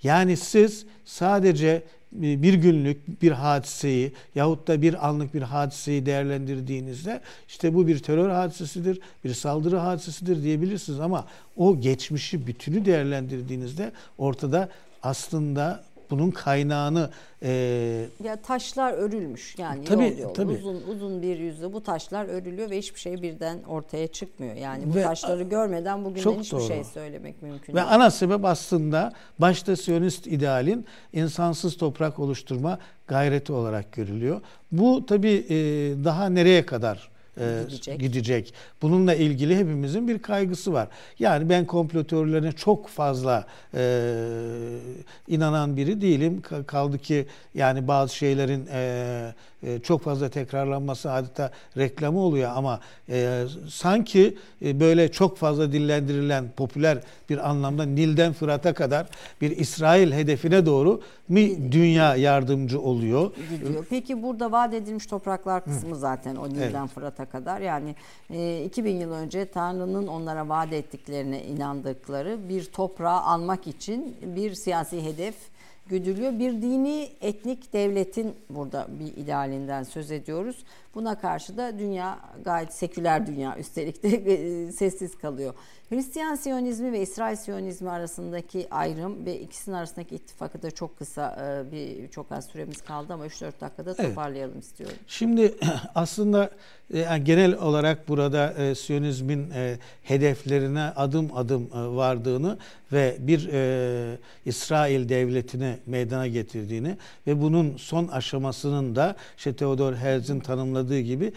Yani siz sadece bir günlük bir hadiseyi yahut da bir anlık bir hadiseyi değerlendirdiğinizde işte bu bir terör hadisesidir, bir saldırı hadisesidir diyebilirsiniz ama o geçmişi bütünü değerlendirdiğinizde ortada aslında bunun kaynağını e, ya taşlar örülmüş yani tabii, yol yol tabii. uzun uzun bir yüzde bu taşlar örülüyor ve hiçbir şey birden ortaya çıkmıyor. Yani bu ve, taşları görmeden bugünden hiçbir doğru. şey söylemek mümkün ve değil. Ve ana sebep aslında başta Siyonist idealin insansız toprak oluşturma gayreti olarak görülüyor. Bu tabii e, daha nereye kadar e, gidecek. gidecek. Bununla ilgili hepimizin bir kaygısı var. Yani ben komplo teorilerine çok fazla e, inanan biri değilim. Kaldı ki yani bazı şeylerin e, e, çok fazla tekrarlanması adeta reklamı oluyor ama e, sanki e, böyle çok fazla dillendirilen popüler bir anlamda Nil'den Fırat'a kadar bir İsrail hedefine doğru mi dünya yardımcı oluyor? Gidiyor. Peki burada vaat edilmiş topraklar kısmı Hı. zaten o Nil'den evet. Fırat'a kadar yani e, 2000 yıl önce Tanrı'nın onlara vaat ettiklerine inandıkları bir toprağı almak için bir siyasi hedef güdülüyor. Bir dini etnik devletin burada bir idealinden söz ediyoruz. Buna karşı da dünya gayet seküler dünya üstelik de e, sessiz kalıyor. Hristiyan Siyonizmi ve İsrail Siyonizmi arasındaki ayrım ve ikisinin arasındaki ittifakı da çok kısa e, bir çok az süremiz kaldı ama 3-4 dakikada toparlayalım evet. istiyorum. Şimdi (clears throat) aslında e, yani genel olarak burada e, Siyonizmin e, hedeflerine adım adım e, vardığını ve bir e, İsrail devletini meydana getirdiğini ve bunun son aşamasının da işte Theodor Herzl'in tanımladığı gibi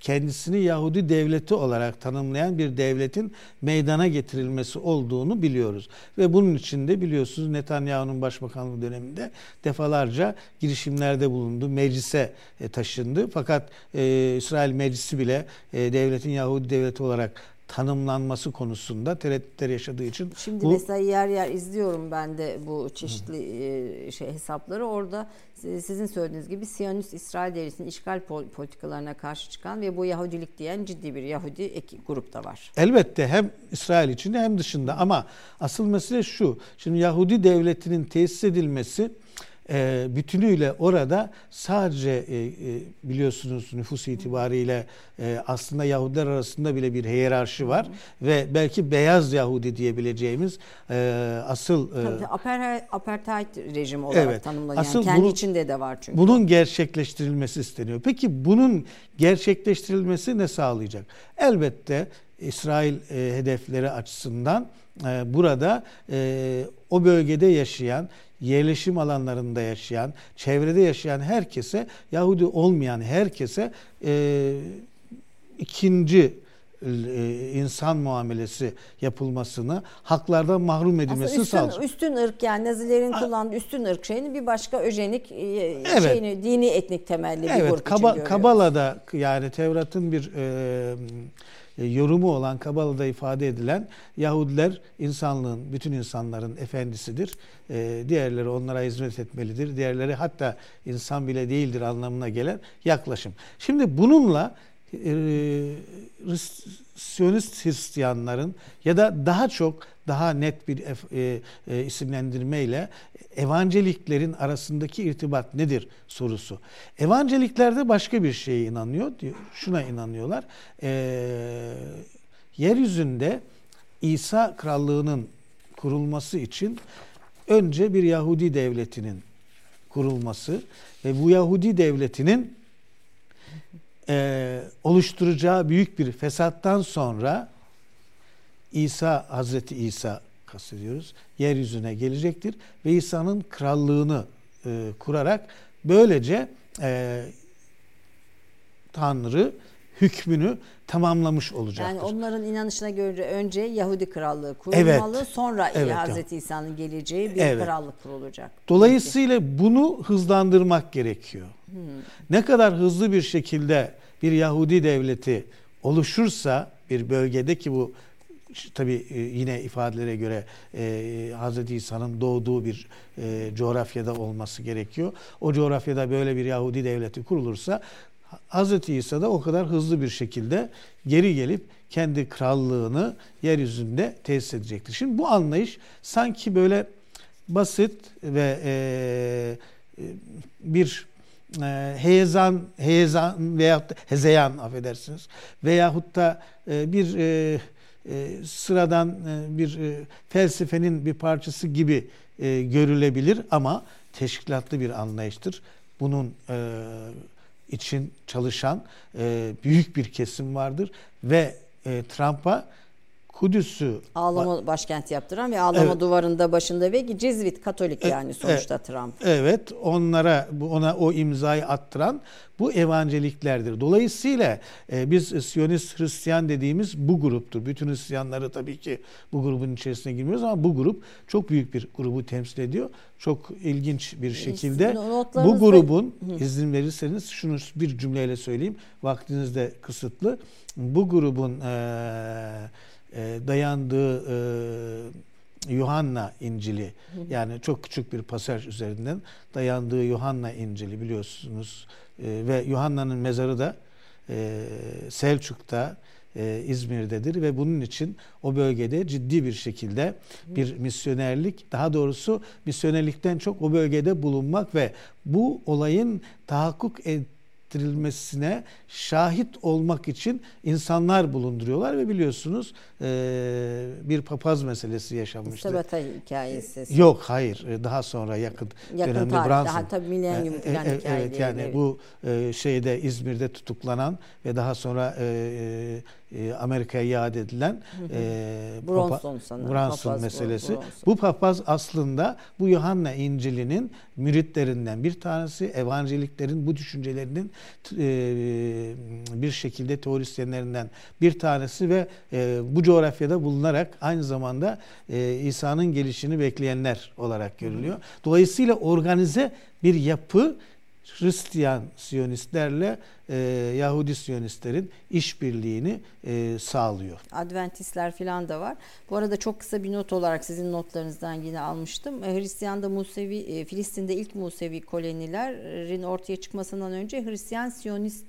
kendisini Yahudi devleti olarak tanımlayan bir devletin meydana getirilmesi olduğunu biliyoruz. Ve bunun için de biliyorsunuz Netanyahu'nun başbakanlığı döneminde defalarca girişimlerde bulundu. Meclise e, taşındı. Fakat e, İsrail meclisi bile e, devletin Yahudi devleti olarak tanımlanması konusunda tereddütler yaşadığı için Şimdi bu mesela yer yer izliyorum ben de bu çeşitli şey hesapları. Orada sizin söylediğiniz gibi Siyonist İsrail devletinin işgal politikalarına karşı çıkan ve bu Yahudilik diyen ciddi bir Yahudi eki, grup da var. Elbette hem İsrail içinde hem dışında ama asıl mesele şu. Şimdi Yahudi devletinin tesis edilmesi e, bütünüyle orada sadece e, e, biliyorsunuz nüfus itibariyle e, aslında Yahudiler arasında bile bir hiyerarşi var Hı. ve belki beyaz Yahudi diyebileceğimiz e, asıl e, Tabii, apartheid rejimi olarak evet, tanımlanıyor. Asıl kendi bunun, içinde de var çünkü. Bunun gerçekleştirilmesi isteniyor. Peki bunun gerçekleştirilmesi ne sağlayacak? Elbette İsrail e, hedefleri açısından e, burada e, o bölgede yaşayan yerleşim alanlarında yaşayan, çevrede yaşayan herkese, Yahudi olmayan herkese e, ikinci e, insan muamelesi yapılmasını, haklardan mahrum edilmesini üstün, sağlayacak. Üstün ırk yani Nazilerin kullandığı üstün ırk şeyini bir başka öjenik e, evet. şeyini dini etnik temelli bir evet, grup kaba, için görüyoruz. Kabala'da yani Tevrat'ın bir e, yorumu olan Kabala'da ifade edilen Yahudiler insanlığın, bütün insanların efendisidir. E, diğerleri onlara hizmet etmelidir. Diğerleri hatta insan bile değildir anlamına gelen yaklaşım. Şimdi bununla e, Siyonist Hristiyanların ya da daha çok daha net bir e, e, isimlendirmeyle evangeliklerin arasındaki irtibat nedir sorusu. Evangelikler başka bir şeye inanıyor. Şuna inanıyorlar. E, yeryüzünde İsa krallığının kurulması için önce bir Yahudi devletinin kurulması ve bu Yahudi devletinin e, oluşturacağı büyük bir fesattan sonra İsa, Hazreti İsa kastediyoruz, yeryüzüne gelecektir ve İsa'nın krallığını e, kurarak böylece e, Tanrı hükmünü tamamlamış olacaktır. Yani onların inanışına göre önce Yahudi krallığı kurulmalı, evet. sonra evet, Hazreti İsa'nın geleceği bir evet. krallık kurulacak. Dolayısıyla Peki. bunu hızlandırmak gerekiyor. Ne kadar hızlı bir şekilde bir Yahudi devleti oluşursa bir bölgede ki bu tabi e, yine ifadelere göre e, Hz. İsa'nın doğduğu bir e, coğrafyada olması gerekiyor. O coğrafyada böyle bir Yahudi devleti kurulursa Hz. İsa da o kadar hızlı bir şekilde geri gelip kendi krallığını yeryüzünde tesis edecektir. Şimdi bu anlayış sanki böyle basit ve e, e bir e, heyezan, heyezan veyahut hezeyan affedersiniz veyahut da e, bir e, e, sıradan e, bir e, felsefenin bir parçası gibi e, görülebilir ama teşkilatlı bir anlayıştır. Bunun e, için çalışan e, büyük bir kesim vardır ve e, Trump'a Kudüs'ü ağlama başkent yaptıran ve ağlama evet. duvarında başında ve Cizvit Katolik yani sonuçta evet. Trump. Evet, onlara ona o imzayı attıran bu evangeliklerdir. Dolayısıyla e, biz Siyonist Hristiyan dediğimiz bu gruptur. Bütün Hristiyanları tabii ki bu grubun içerisine girmiyoruz ama bu grup çok büyük bir grubu temsil ediyor. Çok ilginç bir şekilde bu grubun izin verirseniz şunu bir cümleyle söyleyeyim. Vaktiniz de kısıtlı. Bu grubun eee e, dayandığı e, Yuhanna İncil'i yani çok küçük bir pasaj üzerinden dayandığı Yuhanna İncil'i biliyorsunuz. E, ve Yuhanna'nın mezarı da e, Selçuk'ta e, İzmir'dedir. Ve bunun için o bölgede ciddi bir şekilde bir misyonerlik daha doğrusu misyonerlikten çok o bölgede bulunmak ve bu olayın tahakkuk et, ettirilmesine şahit olmak için insanlar bulunduruyorlar ve biliyorsunuz e, bir papaz meselesi yaşanmıştı. Sabata hikayesi. Yok hayır e, daha sonra yakın, yakın dönemde tarih, Branson. Daha tabii milenyum e, falan e, Evet yani evet. bu e, şeyde İzmir'de tutuklanan ve daha sonra e, e, Amerika'ya iade edilen e, Bronson, Papa, Bronson papaz, meselesi. Bronson. Bu papaz aslında bu Yuhanna İncil'inin müritlerinden bir tanesi, evangeliklerin bu düşüncelerinin e, bir şekilde teorisyenlerinden bir tanesi ve e, bu coğrafyada bulunarak aynı zamanda e, İsa'nın gelişini bekleyenler olarak görülüyor. Dolayısıyla organize bir yapı Hristiyan Siyonistlerle e, Yahudi Siyonistlerin işbirliğini e, sağlıyor. Adventistler falan da var. Bu arada çok kısa bir not olarak sizin notlarınızdan yine almıştım. E, Hristiyan'da Musevi, e, Filistin'de ilk Musevi kolonilerin ortaya çıkmasından önce Hristiyan Siyonist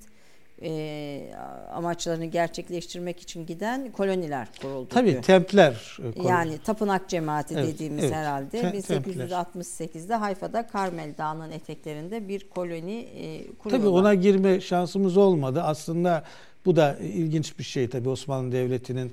e, amaçlarını gerçekleştirmek için giden koloniler kuruldu. Tabii diyor. Templer. E, yani tapınak cemaati evet, dediğimiz evet. herhalde Tem, 1868'de Hayfa'da Karmel Dağı'nın eteklerinde bir koloni e, kuruyorlar. Tabii ona girme şansımız olmadı. Aslında bu da ilginç bir şey tabii Osmanlı Devleti'nin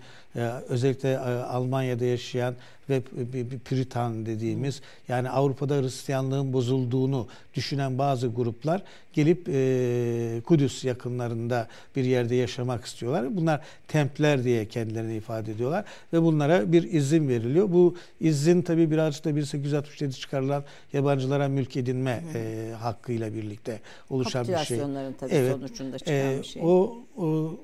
özellikle e, Almanya'da yaşayan ve bir Puritan dediğimiz yani Avrupa'da Hristiyanlığın bozulduğunu düşünen bazı gruplar gelip e, Kudüs yakınlarında bir yerde yaşamak istiyorlar. Bunlar Templer diye kendilerini ifade ediyorlar ve bunlara bir izin veriliyor. Bu izin tabii birazcık da 1867 çıkarılan yabancılara mülk edinme e, hakkıyla birlikte oluşan bir şey. Tabii evet, sonucunda çıkan e, bir şey. O, o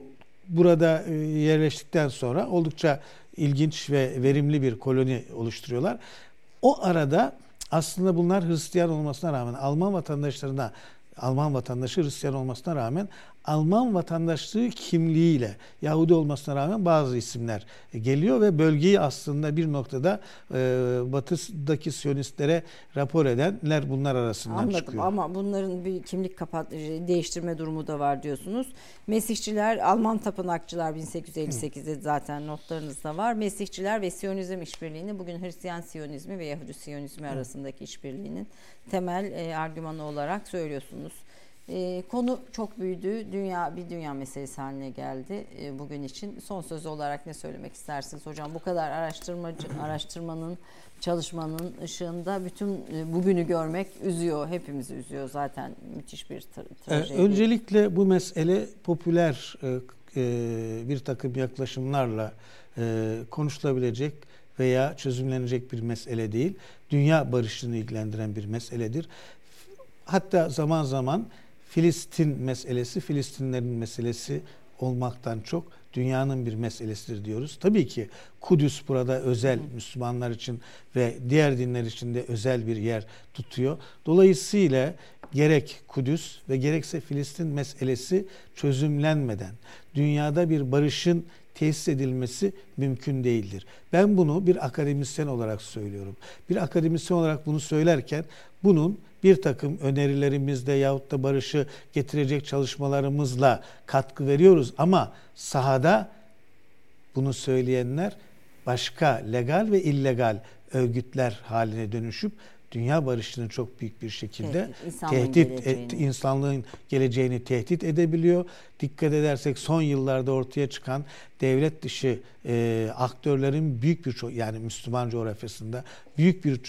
burada yerleştikten sonra oldukça ilginç ve verimli bir koloni oluşturuyorlar. O arada aslında bunlar Hristiyan olmasına rağmen Alman vatandaşlarına Alman vatandaşı Hristiyan olmasına rağmen Alman vatandaşlığı kimliğiyle Yahudi olmasına rağmen bazı isimler geliyor ve bölgeyi aslında bir noktada e, batıdaki Siyonistlere rapor edenler bunlar arasından Anladım çıkıyor. ama bunların bir kimlik kapat değiştirme durumu da var diyorsunuz. Mesihçiler, Alman tapınakçılar 1858'de zaten notlarınızda var. Mesihçiler ve Siyonizm işbirliğini bugün Hristiyan Siyonizmi ve Yahudi Siyonizmi arasındaki işbirliğinin temel e, argümanı olarak söylüyorsunuz. E, konu çok büyüdü. Dünya bir dünya meselesi haline geldi e, bugün için. Son söz olarak ne söylemek istersiniz hocam? Bu kadar araştırmacı araştırmanın, çalışmanın ışığında bütün e, bugünü görmek üzüyor. Hepimizi üzüyor zaten. Müthiş bir tra- trajedi. Ee, öncelikle bu mesele popüler e, e, bir takım yaklaşımlarla e, konuşulabilecek veya çözümlenecek bir mesele değil. Dünya barışını ilgilendiren bir meseledir. Hatta zaman zaman Filistin meselesi Filistinlerin meselesi olmaktan çok dünyanın bir meselesidir diyoruz. Tabii ki Kudüs burada özel Müslümanlar için ve diğer dinler için de özel bir yer tutuyor. Dolayısıyla gerek Kudüs ve gerekse Filistin meselesi çözümlenmeden dünyada bir barışın tesis edilmesi mümkün değildir. Ben bunu bir akademisyen olarak söylüyorum. Bir akademisyen olarak bunu söylerken bunun bir takım önerilerimizle yahut da barışı getirecek çalışmalarımızla katkı veriyoruz. Ama sahada bunu söyleyenler başka legal ve illegal örgütler haline dönüşüp dünya barışını çok büyük bir şekilde tehdit, tehdit et, insanlığın geleceğini tehdit edebiliyor. Dikkat edersek son yıllarda ortaya çıkan devlet dışı e, aktörlerin büyük bir yani Müslüman coğrafyasında büyük bir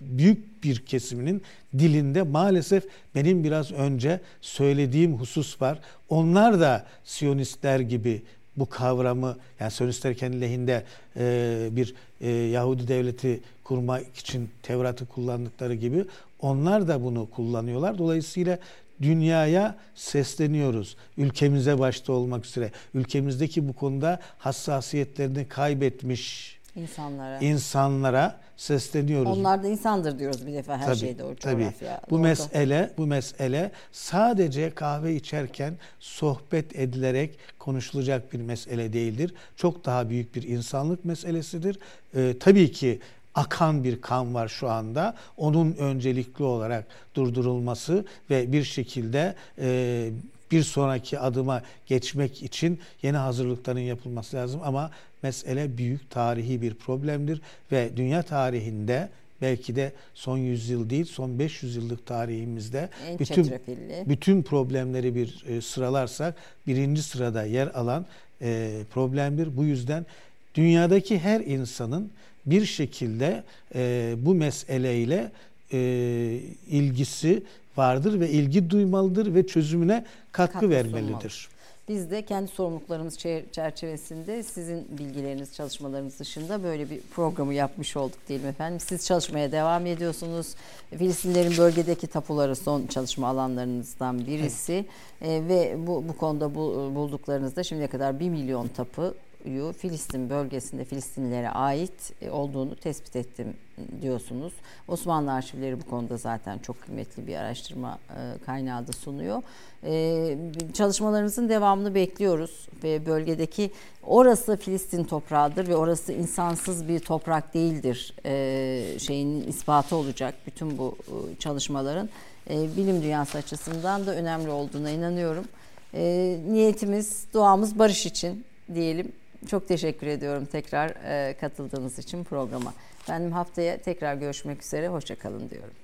büyük bir kesiminin dilinde maalesef benim biraz önce söylediğim husus var. Onlar da Siyonistler gibi bu kavramı yani Siyonistler kendi lehinde e, bir e, Yahudi devleti kurmak için Tevrat'ı kullandıkları gibi onlar da bunu kullanıyorlar. Dolayısıyla dünyaya sesleniyoruz. Ülkemize başta olmak üzere. Ülkemizdeki bu konuda hassasiyetlerini kaybetmiş insanlara insanlara sesleniyoruz. Onlar da insandır diyoruz bir defa her tabii, şeyde o tabii. coğrafya. Bu Orada. mesele bu mesele sadece kahve içerken sohbet edilerek konuşulacak bir mesele değildir. Çok daha büyük bir insanlık meselesidir. Ee, tabii ki akan bir kan var şu anda. Onun öncelikli olarak durdurulması ve bir şekilde e, bir sonraki adıma geçmek için yeni hazırlıkların yapılması lazım ama mesele büyük tarihi bir problemdir ve dünya tarihinde belki de son 100 yıl değil son 500 yıllık tarihimizde En bütün çetrefilli. bütün problemleri bir e, sıralarsak birinci sırada yer alan e, problemdir. Bu yüzden dünyadaki her insanın bir şekilde e, bu meseleyle e, ilgisi vardır ve ilgi duymalıdır ve çözümüne katkı, Katkı vermelidir. sunmalı. Biz de kendi sorumluluklarımız çer- çerçevesinde sizin bilgileriniz, çalışmalarınız dışında böyle bir programı yapmış olduk diyelim efendim. Siz çalışmaya devam ediyorsunuz. Filistinlerin bölgedeki tapuları son çalışma alanlarınızdan birisi. Ee, ve bu, bu konuda bu, bulduklarınızda şimdiye kadar 1 milyon tapu Filistin bölgesinde Filistinlilere ait e, olduğunu tespit ettim diyorsunuz. Osmanlı arşivleri bu konuda zaten çok kıymetli bir araştırma e, kaynağı da sunuyor. E, çalışmalarınızın devamını bekliyoruz ve bölgedeki orası Filistin toprağıdır ve orası insansız bir toprak değildir şeyinin ispatı olacak bütün bu çalışmaların bilim dünyası açısından da önemli olduğuna inanıyorum. Niyetimiz, duamız barış için diyelim. Çok teşekkür ediyorum tekrar katıldığınız için programa. Benim haftaya tekrar görüşmek üzere. Hoşçakalın diyorum.